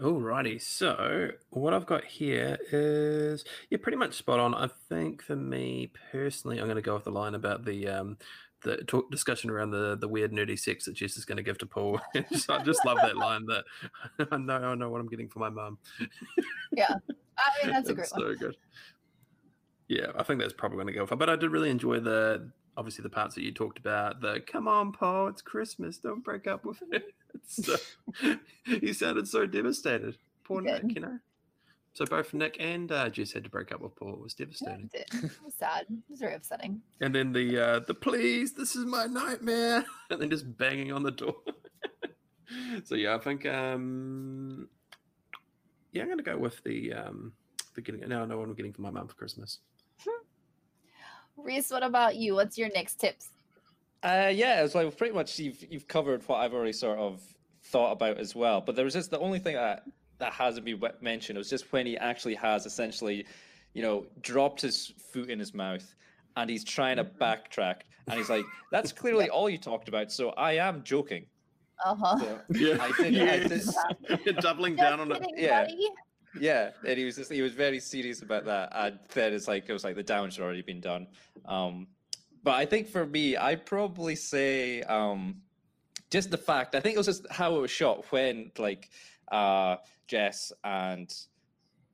Speaker 1: Alrighty, so what I've got here is yeah, pretty much spot on. I think for me personally, I'm going to go off the line about the um the talk, discussion around the the weird nerdy sex that Jess is going to give to Paul. Just- I just love that line that I know I know what I'm getting for my mum.
Speaker 3: Yeah, I mean, that's a great
Speaker 1: It's
Speaker 3: one.
Speaker 1: so good. Yeah, I think that's probably going to go for. But I did really enjoy the obviously the parts that you talked about. The come on, Paul, it's Christmas. Don't break up with her. It's so, he sounded so devastated. Poor Nick, you know. So both Nick and uh, Jess had to break up with Paul. It was
Speaker 3: Yeah,
Speaker 1: devastating.
Speaker 3: it. It was sad. It was very upsetting.
Speaker 1: And then the uh, the please, this is my nightmare, and then just banging on the door. so yeah, I think um, yeah, I'm gonna go with the um, the getting. Now I know what I'm getting for my mum for Christmas.
Speaker 3: Reese, what about you? What's your next tips?
Speaker 5: Uh, yeah, it's like pretty much you've you've covered what I've already sort of thought about as well. But there was just the only thing that that hasn't been mentioned was just when he actually has essentially, you know, dropped his foot in his mouth and he's trying to backtrack and he's like, "That's clearly all you talked about." So I am joking.
Speaker 3: Uh huh.
Speaker 5: So,
Speaker 1: Yeah,
Speaker 5: I did- I did-
Speaker 1: Yes. doubling down on it.
Speaker 5: Yeah.
Speaker 3: buddy.
Speaker 5: yeah, and he was just he was very serious about that. And then it's like it was like the damage had already been done. Um, but I think for me, I'd probably say um, just the fact. I think it was just how it was shot when like uh, Jess and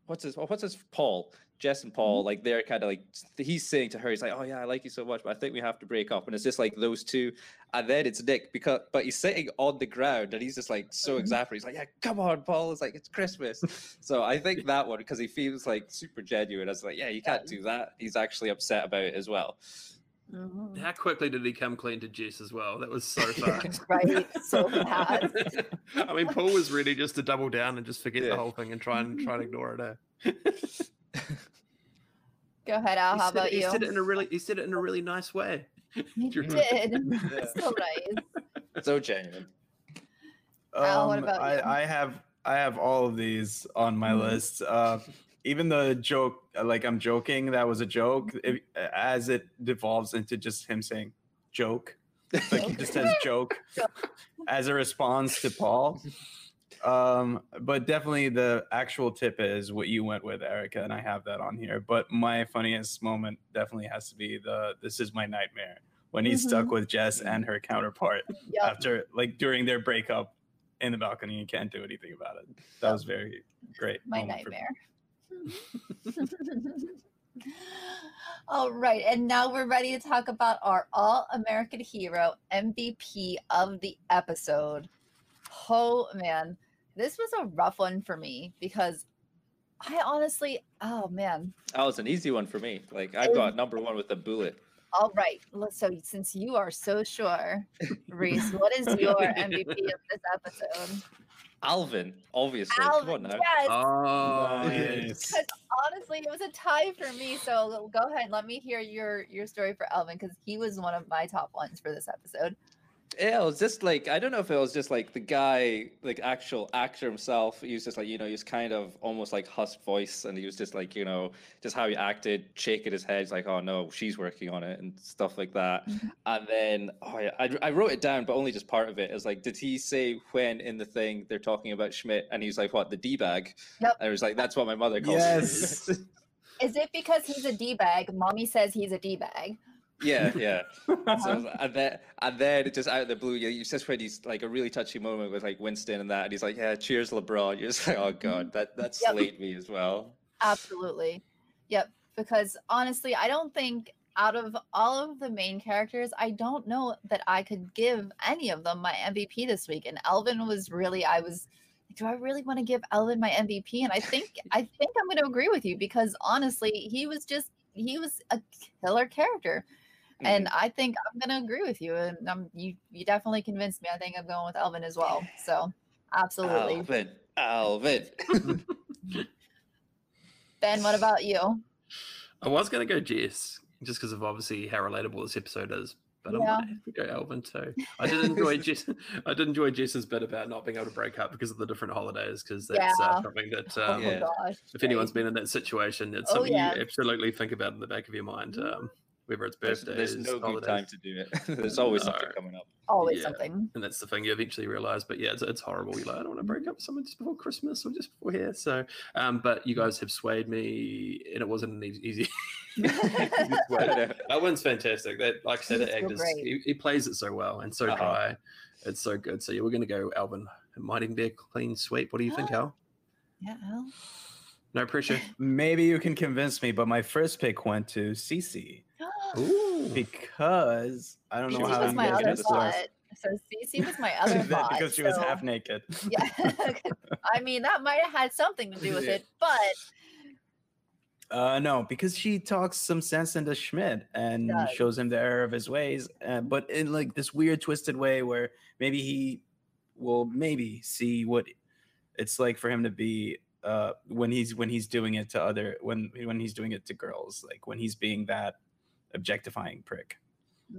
Speaker 5: what's his what's his Paul. Jess and Paul, like they're kind of like he's saying to her, he's like, "Oh yeah, I like you so much, but I think we have to break up." And it's just like those two, and then it's Nick because, but he's sitting on the ground and he's just like so
Speaker 3: Mhm.
Speaker 5: exasperated. He's like, "Yeah, come on, Paul." It's like it's Christmas. so I think that one because he feels like super genuine. I was like, "Yeah, you can't do that." He's actually upset about it as well.
Speaker 3: Mhm.
Speaker 1: How quickly did he come clean to Jess as well? That was so fast.
Speaker 3: Right. So fast.
Speaker 1: I mean, Paul was ready just to double down and just forget
Speaker 5: Yeah.
Speaker 1: the whole thing and try and try and ignore it. Eh?
Speaker 3: Go ahead, Al.
Speaker 1: he
Speaker 3: How about
Speaker 1: it, he said it in a really he said it in a really nice way.
Speaker 3: He did.
Speaker 1: right.
Speaker 3: So nice.
Speaker 5: so genuine.
Speaker 3: Al, what
Speaker 4: Um,
Speaker 3: about you?
Speaker 4: I, I have I have all of these on my
Speaker 3: Mhm.
Speaker 4: list. Uh, even the joke, like I'm joking, that was a joke. If, as it devolves into just him saying joke, like he just says joke as a response to Paul. Um, but definitely the actual tip is what you went with, Erica, and I have that on here. But my funniest moment definitely has to be the "This is my nightmare" when he's stuck with Jess and her counterpart
Speaker 3: Yep.
Speaker 4: after like during their breakup in the balcony and can't do anything about it. That was very great.
Speaker 3: My nightmare. All right, and now we're ready to talk about our All American Hero MVP of the episode. Oh man, this was a rough one for me because I honestly, oh man.
Speaker 5: That was an easy one for me. Like I've got number one with a bullet.
Speaker 3: All right, so since you are so sure, Reese, what is your MVP of this episode?
Speaker 5: Alvin, obviously. Come on now.
Speaker 3: yes.
Speaker 1: Oh,
Speaker 4: Nice.
Speaker 3: Because honestly, it was a tie for me. So go ahead, and let me hear your your story for Alvin because he was one of my top ones for this episode.
Speaker 5: Yeah, it was just like I don't know if it was just like the guy, like actual actor himself. He was just like you know, he was kind of almost like hushed voice, and he was just like you know, just how he acted, shaking his head, he's like oh no, she's working on it and stuff like that.
Speaker 3: Mhm.
Speaker 5: And then oh yeah, I, I wrote it down, but only just part of it. Is like, did he say when in the thing they're talking about Schmidt, and he's like what the d bag?
Speaker 3: Yep.
Speaker 5: And it was like that's what my mother calls
Speaker 4: Yes.
Speaker 5: him.
Speaker 3: Is it because he's a d bag? Mommy says he's a d bag.
Speaker 5: Yeah, yeah. So, and then and then just out of the blue, you, you just when he's like a really touchy moment with like Winston and that, and he's like, "Yeah, cheers, LeBron." You're just like, "Oh mm-hmm. god, that that
Speaker 3: Yep.
Speaker 5: slayed me as well."
Speaker 3: Absolutely. Yep. Because honestly, I don't think out of all of the main characters, I don't know that I could give any of them my MVP this week. And Elvin was really, I was do I really want to give Elvin my MVP? And I think, I think I'm going to agree with you because honestly, he was just, he was a killer character. And I think I'm going to agree with you. And um, you, you definitely convinced me. I think I'm going with Elvin as well. So absolutely.
Speaker 5: Alvin, Alvin.
Speaker 3: Ben, what about you?
Speaker 1: I was going to go Jess just because of obviously how relatable this episode is. But I
Speaker 3: Yeah.
Speaker 1: might have to go Elvin too. I did enjoy Jess. I did enjoy Jess's bit about not being able to break up because of the different holidays. Because that's
Speaker 3: Yeah.
Speaker 1: uh, something that
Speaker 3: Oh
Speaker 1: um,
Speaker 3: my
Speaker 5: Yeah.
Speaker 3: gosh.
Speaker 1: if anyone's been in that situation, it's
Speaker 3: Oh,
Speaker 1: something
Speaker 3: yeah.
Speaker 1: you absolutely think about in the back of your mind. Um, whether it's
Speaker 5: There's,
Speaker 1: birthdays,
Speaker 5: there's no good
Speaker 1: holidays.
Speaker 5: time to do it. there's always something coming up.
Speaker 3: always
Speaker 1: yeah.
Speaker 3: something.
Speaker 1: and that's the thing you eventually realize. But yeah, it's, it's horrible. You're like, I don't want to break up with someone just before Christmas or just before here. So, um, but you guys have swayed me, and it wasn't an easy. easy way. Owen's fantastic. That, like I said,
Speaker 3: He's
Speaker 1: that
Speaker 3: so
Speaker 1: he, he plays it so well and so
Speaker 5: Uh-huh.
Speaker 1: dry. It's so good. So yeah, we're gonna go Alvin. It might even be a clean sweep. What do you think, Al?
Speaker 3: yeah. Al.
Speaker 1: No pressure.
Speaker 4: Maybe you can convince me, but my first pick went to Cece
Speaker 1: Ooh.
Speaker 4: because I don't know
Speaker 3: Cece
Speaker 4: how
Speaker 3: was
Speaker 4: you
Speaker 3: my
Speaker 4: guys
Speaker 3: other
Speaker 4: get this
Speaker 3: thought. So Cece was my other thought.
Speaker 4: because she was half naked.
Speaker 3: Yeah. I mean, that might have had something to do with it, but
Speaker 4: Uh, no, because she talks some sense into Schmidt and
Speaker 3: does.
Speaker 4: shows him the error of his ways, uh, but in like this weird, twisted way where maybe he will maybe see what it's like for him to be uh, when he's when he's doing it to other when when he's doing it to girls, like when he's being that objectifying prick.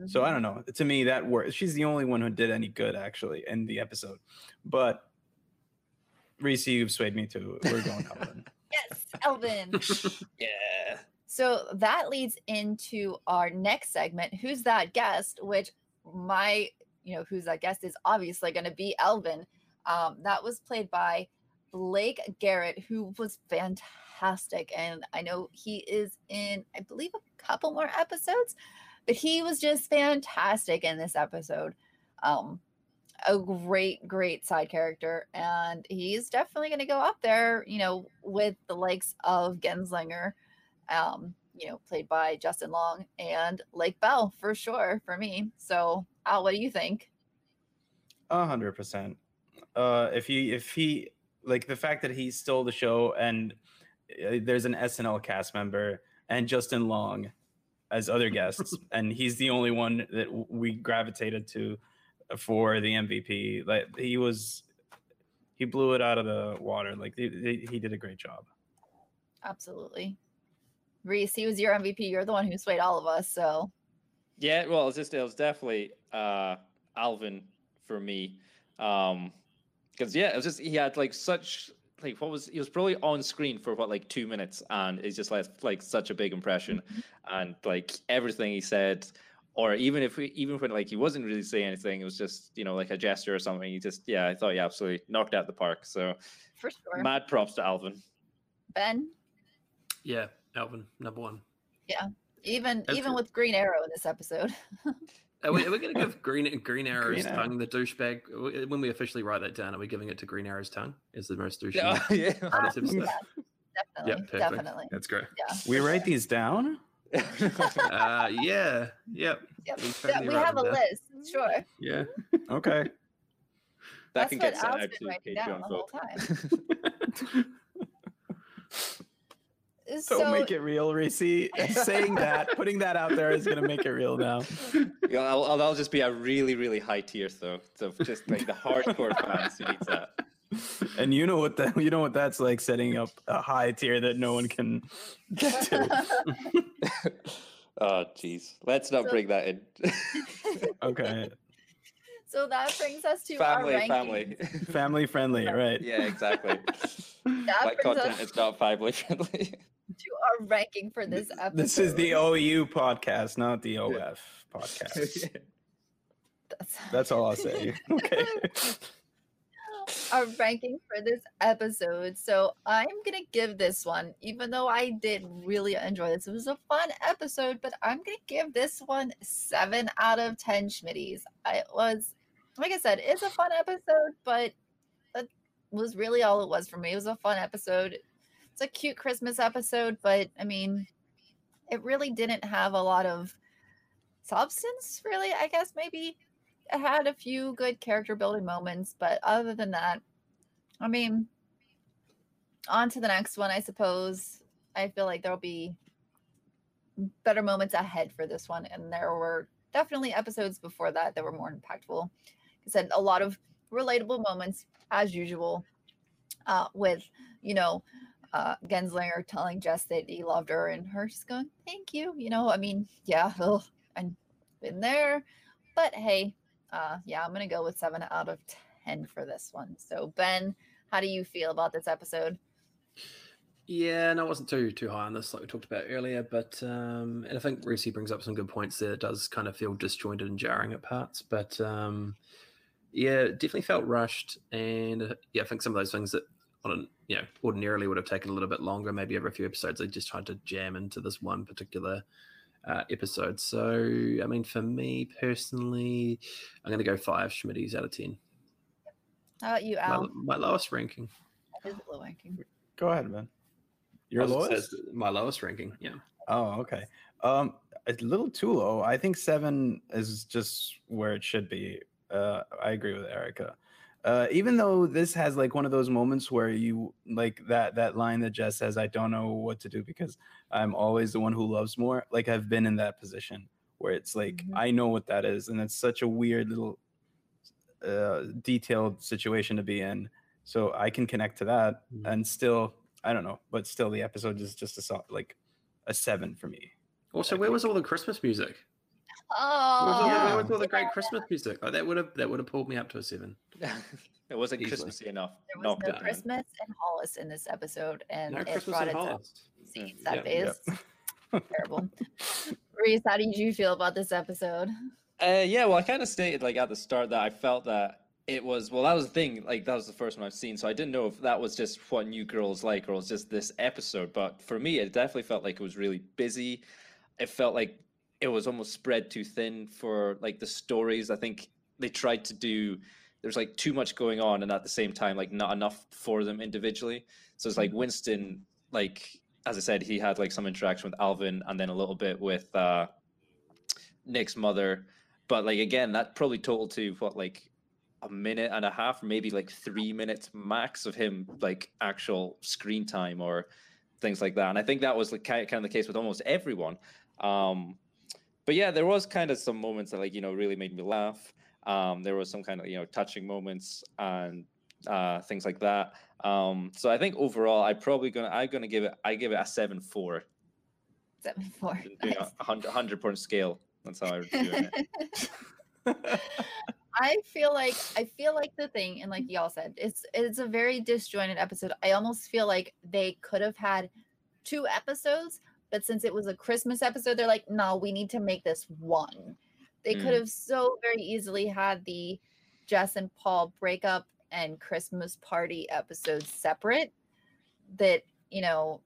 Speaker 4: So I don't know. To me, that works. She's the only one who did any good actually in the episode, but. Reese, you've swayed me to. We're going Elvin.
Speaker 3: yes, Elvin.
Speaker 5: Yeah.
Speaker 3: So that leads into our next segment, Who's That Guest? Which my, you know, Who's That Guest is obviously going to be Elvin. Um, that was played by Blake Garrett, who was fantastic. And I know he is in, I believe, a couple more episodes, but he was just fantastic in this episode. Um, a great, great side character. And he's definitely going to go up there, you know, with the likes of Genzlinger um, you know, played by Justin Long and Lake Bell for sure for me. So, Al, what do you think?
Speaker 4: A hundred percent. Uh, if he, if he, like the fact that he stole the show and there's an SNL cast member and Justin Long as other guests, and he's the only one that we gravitated to for the MVP. Like he was, he blew it out of the water. Like he, he- he did a great job.
Speaker 3: Absolutely. Reese, he was your MVP. You're the one who swayed all of us. So,
Speaker 5: Yeah, well, it's just it was definitely uh Alvin for me. Um because yeah, it was just he had like such like what was he was probably on screen for what like two minutes and it's just left like such a big impression mm-hmm. and like everything he said or even if we, even when like he wasn't really saying anything, it was just you know like a gesture or something. He just yeah, I thought he absolutely knocked out the park. So
Speaker 3: for sure.
Speaker 5: mad props to Alvin.
Speaker 3: ben,
Speaker 1: Yeah, Alvin, number one.
Speaker 3: Yeah, even
Speaker 1: That's
Speaker 3: even
Speaker 1: true.
Speaker 3: with Green Arrow in this episode.
Speaker 1: Are we, are we going to give Green Green Arrow's
Speaker 4: Green Arrow.
Speaker 1: tongue the douchebag? When we officially write that down, are we giving it to Green Arrow's tongue Is the most douchey?
Speaker 5: Yeah, yeah.
Speaker 1: part of this?
Speaker 3: Definitely.
Speaker 1: Yeah, perfect.
Speaker 3: definitely.
Speaker 1: That's great.
Speaker 3: Yeah.
Speaker 4: We write
Speaker 3: sure.
Speaker 4: these down.
Speaker 1: Uh, yeah, yep,
Speaker 3: Yep.
Speaker 1: we
Speaker 3: Yeah,
Speaker 1: totally
Speaker 3: we have a
Speaker 1: down.
Speaker 3: list. Sure.
Speaker 1: yeah.
Speaker 4: Okay.
Speaker 5: that
Speaker 3: That's
Speaker 5: can get sent
Speaker 3: Al's
Speaker 5: out
Speaker 3: been
Speaker 5: to
Speaker 3: writing down
Speaker 5: Patreon
Speaker 3: the whole time.
Speaker 4: Don't
Speaker 3: So,
Speaker 4: make it real, Reese. Saying that, putting that out there is gonna make it real now.
Speaker 5: Yeah, I'll, I'll, that'll just be a really, really high tier though. So just like the hardcore fans who needs that.
Speaker 4: And you know what that you know what that's like setting up a high tier that no one can get to.
Speaker 5: oh, jeez. Let's not
Speaker 3: So-
Speaker 5: bring that in.
Speaker 4: Okay.
Speaker 3: So that brings us to our
Speaker 5: family,
Speaker 3: ranking.
Speaker 5: family.
Speaker 4: Family friendly, right?
Speaker 5: yeah, exactly.
Speaker 3: That
Speaker 5: My content is not family friendly.
Speaker 3: to our ranking for this episode.
Speaker 4: This is the OU podcast, not the OF podcast.
Speaker 3: That's-
Speaker 4: That's all I'll say. Okay.
Speaker 3: our ranking for this episode. So I'm gonna give this one, even though I did really enjoy this. It was a fun episode, but I'm gonna give this one seven out of ten Schmitties. It was, like I said, it's a fun episode, but that was really all it was for me. It was a fun episode. It's a cute Christmas episode, but I mean, it really didn't have a lot of substance, really. I guess maybe it had a few good character building moments, but other than that, I mean, on to the next one, I suppose. I feel like there'll be better moments ahead for this one, and there were definitely episodes before that that were more impactful. I said a lot of relatable moments as usual, uh, with you know uh, Genzlinger telling Jess that he loved her, and her just going, "Thank you." You know, I mean, yeah, ugh, I've been there, but hey, uh, yeah, I'm gonna go with seven out of ten for this one. So, Ben, how do you feel about this episode?
Speaker 1: Yeah, no, I wasn't too too high on this, like we talked about earlier. But um, and I think Reese brings up some good points there. It does kind of feel disjointed and jarring at parts, but um, yeah, definitely felt rushed. And uh, yeah, I think some of those things that on an, you know ordinarily would have taken a little bit longer, maybe over a few episodes, they just tried to jam into this one particular uh, episode. So I mean, for me personally, I'm going to go five Schmitties out of ten.
Speaker 3: How about you,
Speaker 1: My,
Speaker 3: Al?
Speaker 1: my lowest ranking.
Speaker 3: Is it low ranking?
Speaker 4: Go ahead, man. Your
Speaker 1: I was gonna say
Speaker 4: lowest?
Speaker 1: My lowest ranking. Yeah.
Speaker 4: Oh, okay. Um, a little too low. I think seven is just where it should be. Uh, I agree with Erica. Uh, even though this has like one of those moments where you like that that line that Jess says, "I don't know what to do because I'm always the one who loves more." Like I've been in that position where it's like
Speaker 3: Mhm.
Speaker 4: I know what that is, and it's such a weird little uh, detailed situation to be in. So I can connect to that,
Speaker 1: Mhm.
Speaker 4: and still, I don't know, but still, the episode is just a sol- like a seven for me.
Speaker 1: Also, where was all the Christmas music? Where was
Speaker 3: Oh,
Speaker 1: all, the, where was all the great Christmas music? Like that would have that would have pulled me up to a seven.
Speaker 5: it wasn't
Speaker 1: Easily.
Speaker 5: Christmassy enough.
Speaker 3: there was
Speaker 5: Knocked
Speaker 3: no. Christmas and Hollis in this episode, and
Speaker 1: No
Speaker 3: it
Speaker 1: Christmas
Speaker 3: brought
Speaker 1: in
Speaker 3: its own
Speaker 1: Hollis.
Speaker 3: scenes.
Speaker 1: Yeah.
Speaker 3: That
Speaker 4: Yep.
Speaker 3: is terrible. Reese, how did you feel about this episode?
Speaker 5: Uh, yeah, well, I kind of stated like at the start that I felt that it was well, that was the thing. Like that was the first one I've seen, so I didn't know if that was just what New Girls like or it was just this episode. But for me, it definitely felt like it was really busy. It felt like it was almost spread too thin for like the stories. I think they tried to do. There's like too much going on, and at the same time, like not enough for them individually. So it's like Winston, like as I said, he had like some interaction with Alvin, and then a little bit with uh, Nick's mother. But like again, that probably totaled to what like a minute and a half, maybe like three minutes max of him like actual screen time or things like that. And I think that was like kind kind of the case with almost everyone. Um, but yeah, there was kind of some moments that like you know really made me laugh. Um, there was some kind of you know touching moments and uh, things like that. Um, so I think overall, I probably gonna I'm gonna give it I give it a seven four.
Speaker 3: Seven four.
Speaker 5: Doing a hundred hundred point scale. That's how I it.
Speaker 3: I feel like I feel like the thing, and like y'all said, it's it's a very disjointed episode. I almost feel like they could have had two episodes, but since it was a Christmas episode, they're like, no, we need to make this one. They could
Speaker 5: Mm.
Speaker 3: have so very easily had the Jess and Paul breakup and Christmas party episodes separate. That you know,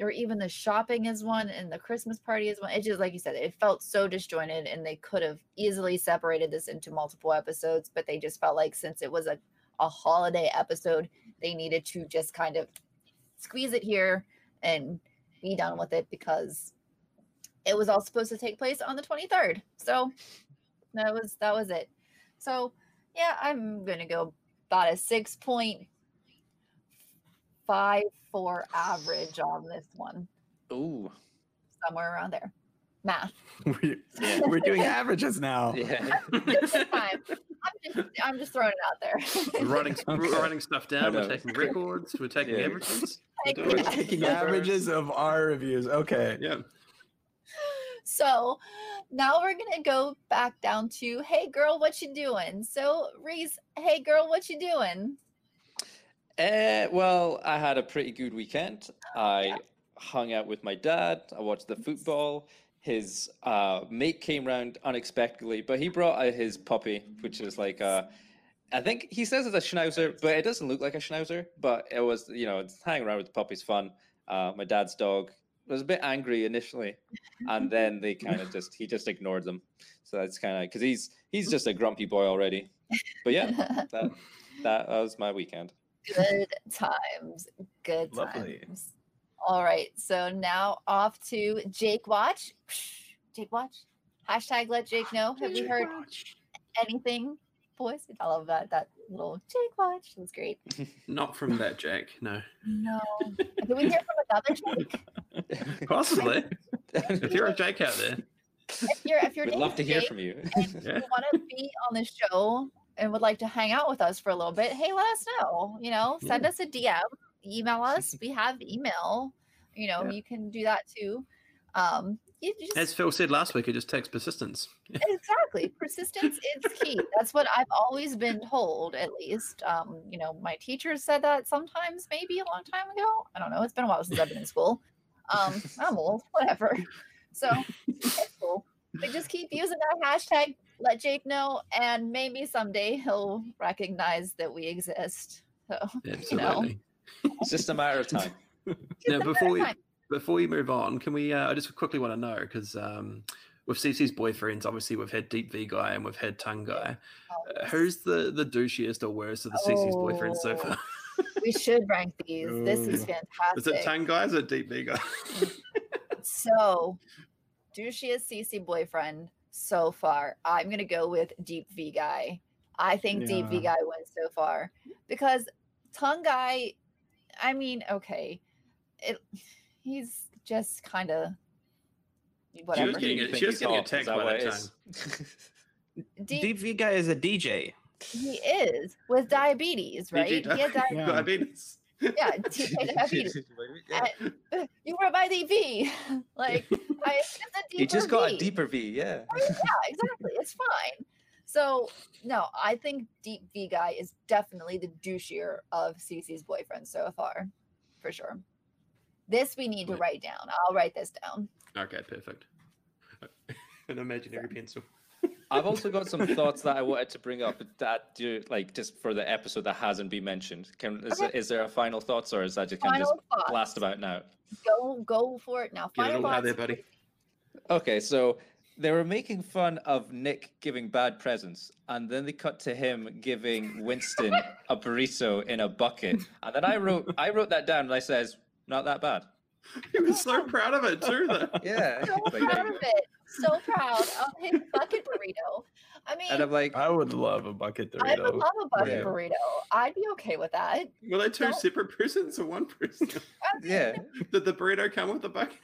Speaker 3: or even the shopping is one and the Christmas party is one. It just like you said, it felt so disjointed, and they could have easily separated this into multiple episodes, but they just felt like since it was a, a holiday episode, they needed to just kind of squeeze it here and be done with it because it was all supposed to take place on the 23rd. So that was that was it. So yeah, I'm gonna go about a six point five four average on this one.
Speaker 5: Ooh,
Speaker 3: somewhere around there. Math.
Speaker 4: we're, we're doing averages now.
Speaker 5: yeah.
Speaker 3: Just for time. I'm just, I'm just throwing it out there.
Speaker 1: We're writing,
Speaker 4: Okay.
Speaker 1: we're writing stuff down. We're taking records. We're taking
Speaker 5: Yeah.
Speaker 1: averages.
Speaker 3: Heck
Speaker 1: We're doing
Speaker 3: yeah.
Speaker 4: Taking averages of our reviews. Okay.
Speaker 1: Yeah.
Speaker 3: so now we're gonna go back down to hey girl, what you doing? So Reese, hey girl, what you doing?
Speaker 5: Uh, well, I had a pretty good weekend. I hung out with my dad. I watched the football. His uh, mate came round unexpectedly, but he brought out his puppy, which is like a, I think he says it's a schnauzer, but it doesn't look like a schnauzer. But it was, you know, it's hanging around with the puppies fun. Uh, my dad's dog was a bit angry initially, and then they kind of just he just ignored them. So that's kind of because he's he's just a grumpy boy already. But yeah, that that was my weekend.
Speaker 3: Good times. Good
Speaker 4: Lovely.
Speaker 3: times. All right. So now off to Jake Watch. Jake Watch. Hashtag let Jake know. Have you heard anything, boys? I love that that little Jake Watch. That's great.
Speaker 1: Not from that Jack, no.
Speaker 3: No. Did we hear from another Jake?
Speaker 1: Possibly. if you're a Jake out there,
Speaker 3: If you're if you're
Speaker 5: We'd love to hear
Speaker 3: Jake
Speaker 5: from you.
Speaker 3: and
Speaker 1: Yeah.
Speaker 3: you want to be on the show and would like to hang out with us for a little bit, hey, let us know. You know, send us a DM, email us. We have email. You know,
Speaker 1: Yeah.
Speaker 3: you can do that too. Um, you just
Speaker 1: as Phil said last week, it just takes persistence.
Speaker 3: exactly persistence is key that's what i've always been told at least um you know my teachers said that sometimes maybe a long time ago i don't know it's been a while since i've been in school um i'm old whatever so it's cool they just keep using that hashtag let jake know and maybe someday he'll recognize that we exist so
Speaker 1: Absolutely.
Speaker 5: It's just a matter of time.
Speaker 1: Now, before we before we move on, can we? Uh, I just quickly want to know because um, with Cece's boyfriends, obviously we've had Deep V guy and we've had Tongue guy. Uh, who's the the douchiest or worst of the Cece's boyfriends so
Speaker 3: Oh,
Speaker 1: far?
Speaker 3: we should rank these this is fantastic
Speaker 1: Is it Tongue guy? or Is it Deep V guy?
Speaker 3: So, douchiest CC boyfriend so far. I'm gonna go with Deep V guy. I think Deep V
Speaker 4: Yeah.
Speaker 3: guy wins so far because Tongue guy. I mean, okay, it. He's just kind of whatever.
Speaker 1: was getting
Speaker 5: You
Speaker 1: it-
Speaker 5: think
Speaker 1: she was getting
Speaker 5: a is
Speaker 1: attacked
Speaker 5: that
Speaker 1: by
Speaker 5: what
Speaker 1: that
Speaker 5: it is?
Speaker 3: Deep,
Speaker 4: Deep V guy is a DJ.
Speaker 3: he is with diabetes, right? He had di-
Speaker 4: Yeah.
Speaker 1: diabetes.
Speaker 3: yeah, TK diabetes. And, you were my DV. like, I it's a
Speaker 5: he just got a
Speaker 3: V.
Speaker 5: deeper V, yeah.
Speaker 3: yeah, exactly. It's fine. So no, I think Deep V guy is definitely the douchier of Cece's boyfriend so far, for sure. This we need to write down. I'll write this down.
Speaker 1: Okay, perfect. Uh, An imaginary pencil.
Speaker 5: I've also got some thoughts that I wanted to bring up that do like just for the episode that hasn't been mentioned. Can is,
Speaker 3: Okay.
Speaker 5: is there a final thoughts or is that just kind of just
Speaker 3: thoughts.
Speaker 5: blast about now?
Speaker 3: Go go for it now.
Speaker 1: Get it
Speaker 3: Final
Speaker 1: all out there,
Speaker 3: thoughts.
Speaker 1: buddy.
Speaker 5: Okay, so they were making fun of Nick giving bad presents, and then they cut to him giving Winston a burrito in a bucket. And then I wrote I wrote that down and I says, not that bad.
Speaker 1: He was so proud of it too, though.
Speaker 5: Yeah.
Speaker 3: So proud
Speaker 5: you
Speaker 3: of it. So proud of his bucket burrito. I mean,
Speaker 5: and I'm like,
Speaker 4: I would love a bucket burrito.
Speaker 3: I would love a bucket
Speaker 5: Yeah.
Speaker 3: burrito. I'd be okay with that.
Speaker 1: Were they 2
Speaker 3: Don't-
Speaker 1: separate presents or one present?
Speaker 5: Yeah.
Speaker 1: Did the burrito come with the bucket?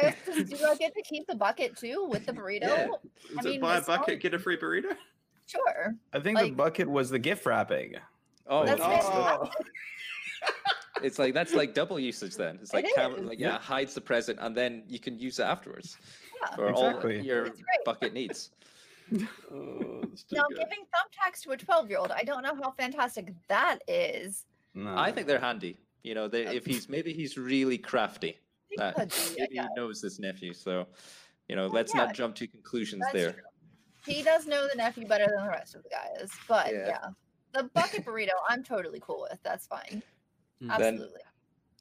Speaker 3: Do I get to keep the bucket too with the burrito?
Speaker 5: Yeah.
Speaker 1: Is
Speaker 3: mean,
Speaker 1: it buy a bucket,
Speaker 3: not-
Speaker 1: get a free burrito?
Speaker 3: Sure.
Speaker 4: I think the bucket was the gift wrapping.
Speaker 5: Oh,
Speaker 3: That's
Speaker 5: it's-
Speaker 3: fantastic.
Speaker 5: it's like that's like double usage then. It's like cam-
Speaker 3: is.
Speaker 5: like yeah, hides the present and then you can use it afterwards
Speaker 3: Yeah.
Speaker 5: for
Speaker 4: Exactly.
Speaker 5: all your
Speaker 3: It's
Speaker 5: bucket needs.
Speaker 1: Oh,
Speaker 3: Now,
Speaker 1: good.
Speaker 3: giving thumbtacks to a 12 year old, I don't know how fantastic that is.
Speaker 4: No.
Speaker 5: I think they're handy. You know, they, if he's maybe he's really crafty.
Speaker 3: It
Speaker 5: That
Speaker 3: could be,
Speaker 5: he
Speaker 3: guess.
Speaker 5: knows this nephew. So, you know,
Speaker 3: Well,
Speaker 5: let's
Speaker 3: yeah,
Speaker 5: not jump to conclusions
Speaker 3: That's
Speaker 5: there.
Speaker 3: true. He does know the nephew better than the rest of the guys. But
Speaker 5: Yeah.
Speaker 3: yeah, the bucket burrito, I'm totally cool with. That's fine.
Speaker 1: Mm.
Speaker 5: Then-
Speaker 3: Absolutely.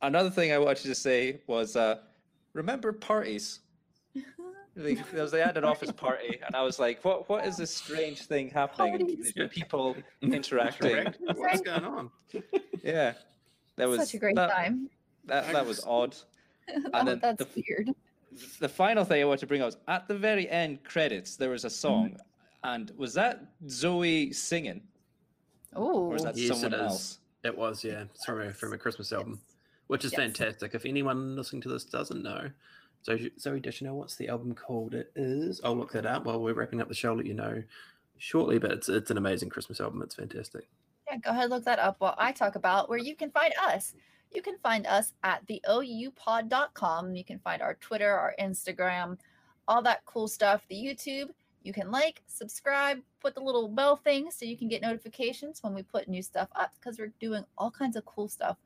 Speaker 5: Another thing I wanted to say was, uh, remember parties? Like, there was they had an office party, and I was like, "What? What is this strange thing happening?
Speaker 3: Parties.
Speaker 5: People interacting."
Speaker 1: What's going on?
Speaker 5: Yeah, that was
Speaker 3: Such a great
Speaker 5: that,
Speaker 3: time.
Speaker 5: That, that was odd.
Speaker 3: Oh,
Speaker 5: then
Speaker 3: that's
Speaker 5: the-
Speaker 3: weird.
Speaker 5: the final thing I want to bring up is at the very end credits there was a song,
Speaker 3: Mm-hmm.
Speaker 5: and was that Zooey singing
Speaker 3: Oh,
Speaker 5: or was that
Speaker 1: Yes, it
Speaker 5: someone
Speaker 1: is.
Speaker 5: else?
Speaker 1: It was, yeah. It's from a, from a Christmas album, which is
Speaker 3: Yes.
Speaker 1: fantastic. If anyone listening to this doesn't know, so Zooey Deschanel, what's the album called? It is. I'll look that up while we're wrapping up the show. I'll let you know shortly, but it's it's an amazing Christmas album. It's fantastic.
Speaker 3: yeah, go ahead look that up while I talk about where you can find us. You can find us at the oupod.com. You can find our Twitter, our Instagram, all that cool stuff, the YouTube. You can like, subscribe, put the little bell thing so you can get notifications when we put new stuff up because we're doing all kinds of cool stuff.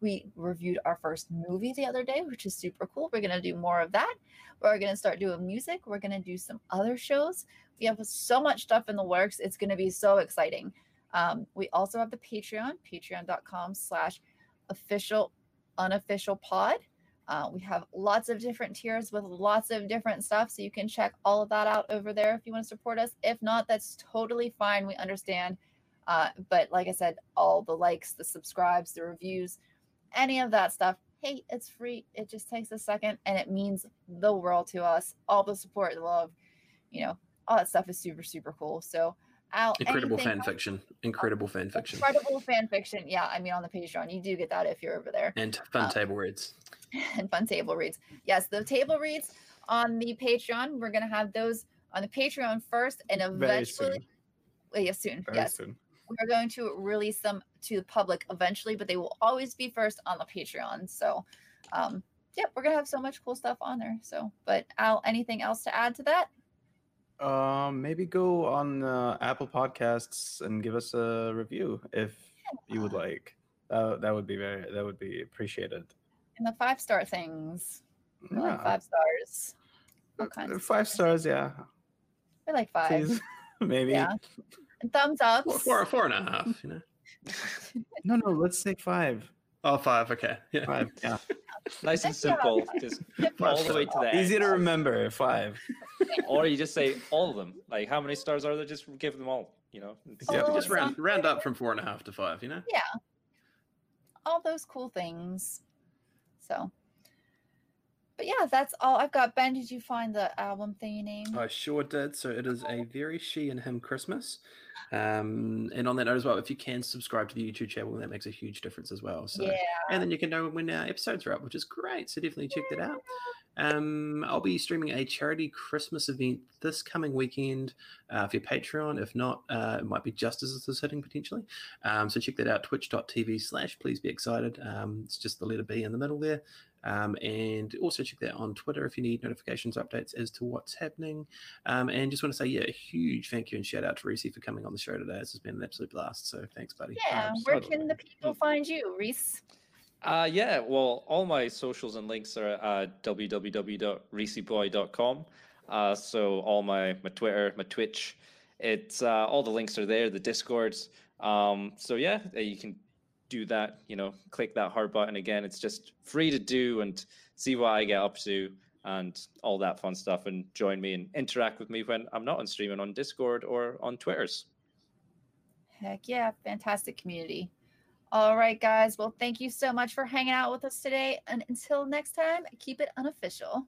Speaker 3: We reviewed our first movie the other day, which is super cool. We're going to do more of that. We're going to start doing music. We're going to do some other shows. We have so much stuff in the works. It's going to be so exciting. Um, we also have the Patreon, patreon.com slash official unofficial pod. Uh, we have lots of different tiers with lots of different stuff. So you can check all of that out over there if you want to support us. If not, that's totally fine. We understand. Uh, but like I said, all the likes, the subscribes, the reviews, any of that stuff, hey, it's free. It just takes a second and it means the world to us. All the support, the love, you know, all that stuff is super, super cool. So, Al,
Speaker 1: Incredible
Speaker 3: anything
Speaker 1: fan fiction. Incredible fan fiction.
Speaker 3: Incredible fan fiction. Yeah, I mean, on the Patreon, you do get that if you're over there.
Speaker 1: And fun
Speaker 3: Uh,
Speaker 1: table reads.
Speaker 3: and fun table reads. Yes, the table reads on the Patreon. We're gonna have those on the Patreon first, and
Speaker 4: Very soon.
Speaker 3: eventually, well, yeah, soon.
Speaker 4: Very
Speaker 3: yes,
Speaker 4: soon.
Speaker 3: we're going to release them to the public eventually, but they will always be first on the Patreon. So, um, yeah, we're gonna have so much cool stuff on there. So, but Al, anything else to add to that?
Speaker 4: Um, maybe go on uh, Apple Podcasts and give us a review if you would like. Uh, that would be very. That would be appreciated.
Speaker 3: And the five star things. We like five stars. All
Speaker 4: Uh,
Speaker 3: kinds of
Speaker 4: Five
Speaker 3: stuff.
Speaker 4: stars, yeah.
Speaker 3: We like five.
Speaker 4: Please, maybe.
Speaker 3: Yeah. And thumbs up.
Speaker 1: Four, four, four and a half, you know.
Speaker 4: No, no. Let's say five.
Speaker 1: Oh, five. Okay. Yeah.
Speaker 4: Five. Yeah.
Speaker 5: Nice and simple. Just all the way to the
Speaker 4: Easy
Speaker 5: end.
Speaker 4: to remember. Five.
Speaker 5: Or you just say all of them. Like how many stars are there? Just give them all. You know.
Speaker 4: Yeah,
Speaker 3: Oh,
Speaker 1: Just round round up from four and a half to five, you know?
Speaker 3: yeah all those cool things so but yeah that's all i've got ben did you find the album thingy name
Speaker 1: I sure did. So it is a very she and him Christmas. Um, and on that note as well, if you can subscribe to the YouTube channel, that makes a huge difference as well. So
Speaker 3: yeah
Speaker 1: and then you can know when our episodes are up, which is great. So definitely check that out. Um, I'll be streaming a charity Christmas event this coming weekend uh, for your Patreon. If not, uh, it might be just as this is hitting potentially. Um, so check that out, twitch.tv slash please be excited. Um, it's just the letter B in the middle there. Um, and also check that on Twitter if you need notifications, updates as to what's happening. Um, and just want to say, yeah, a huge thank you and shout out to Reese for coming on the show today. This has been an absolute blast. So thanks, buddy.
Speaker 3: yeah where can the people find you reese
Speaker 5: Uh, yeah, well, all my socials and links are at www.reesyboy.com. Uh, so all my, my Twitter, my Twitch, it's uh, all the links are there, the Discords. Um, so yeah, uh, you can do that, you know, click that heart button again. It's just free to do and see what I get up to and all that fun stuff and join me and interact with me when I'm not on streaming on Discord or on Twitters.
Speaker 3: heck yeah fantastic community all right guys. Well thank you so much for hanging out with us today and until next time keep it unofficial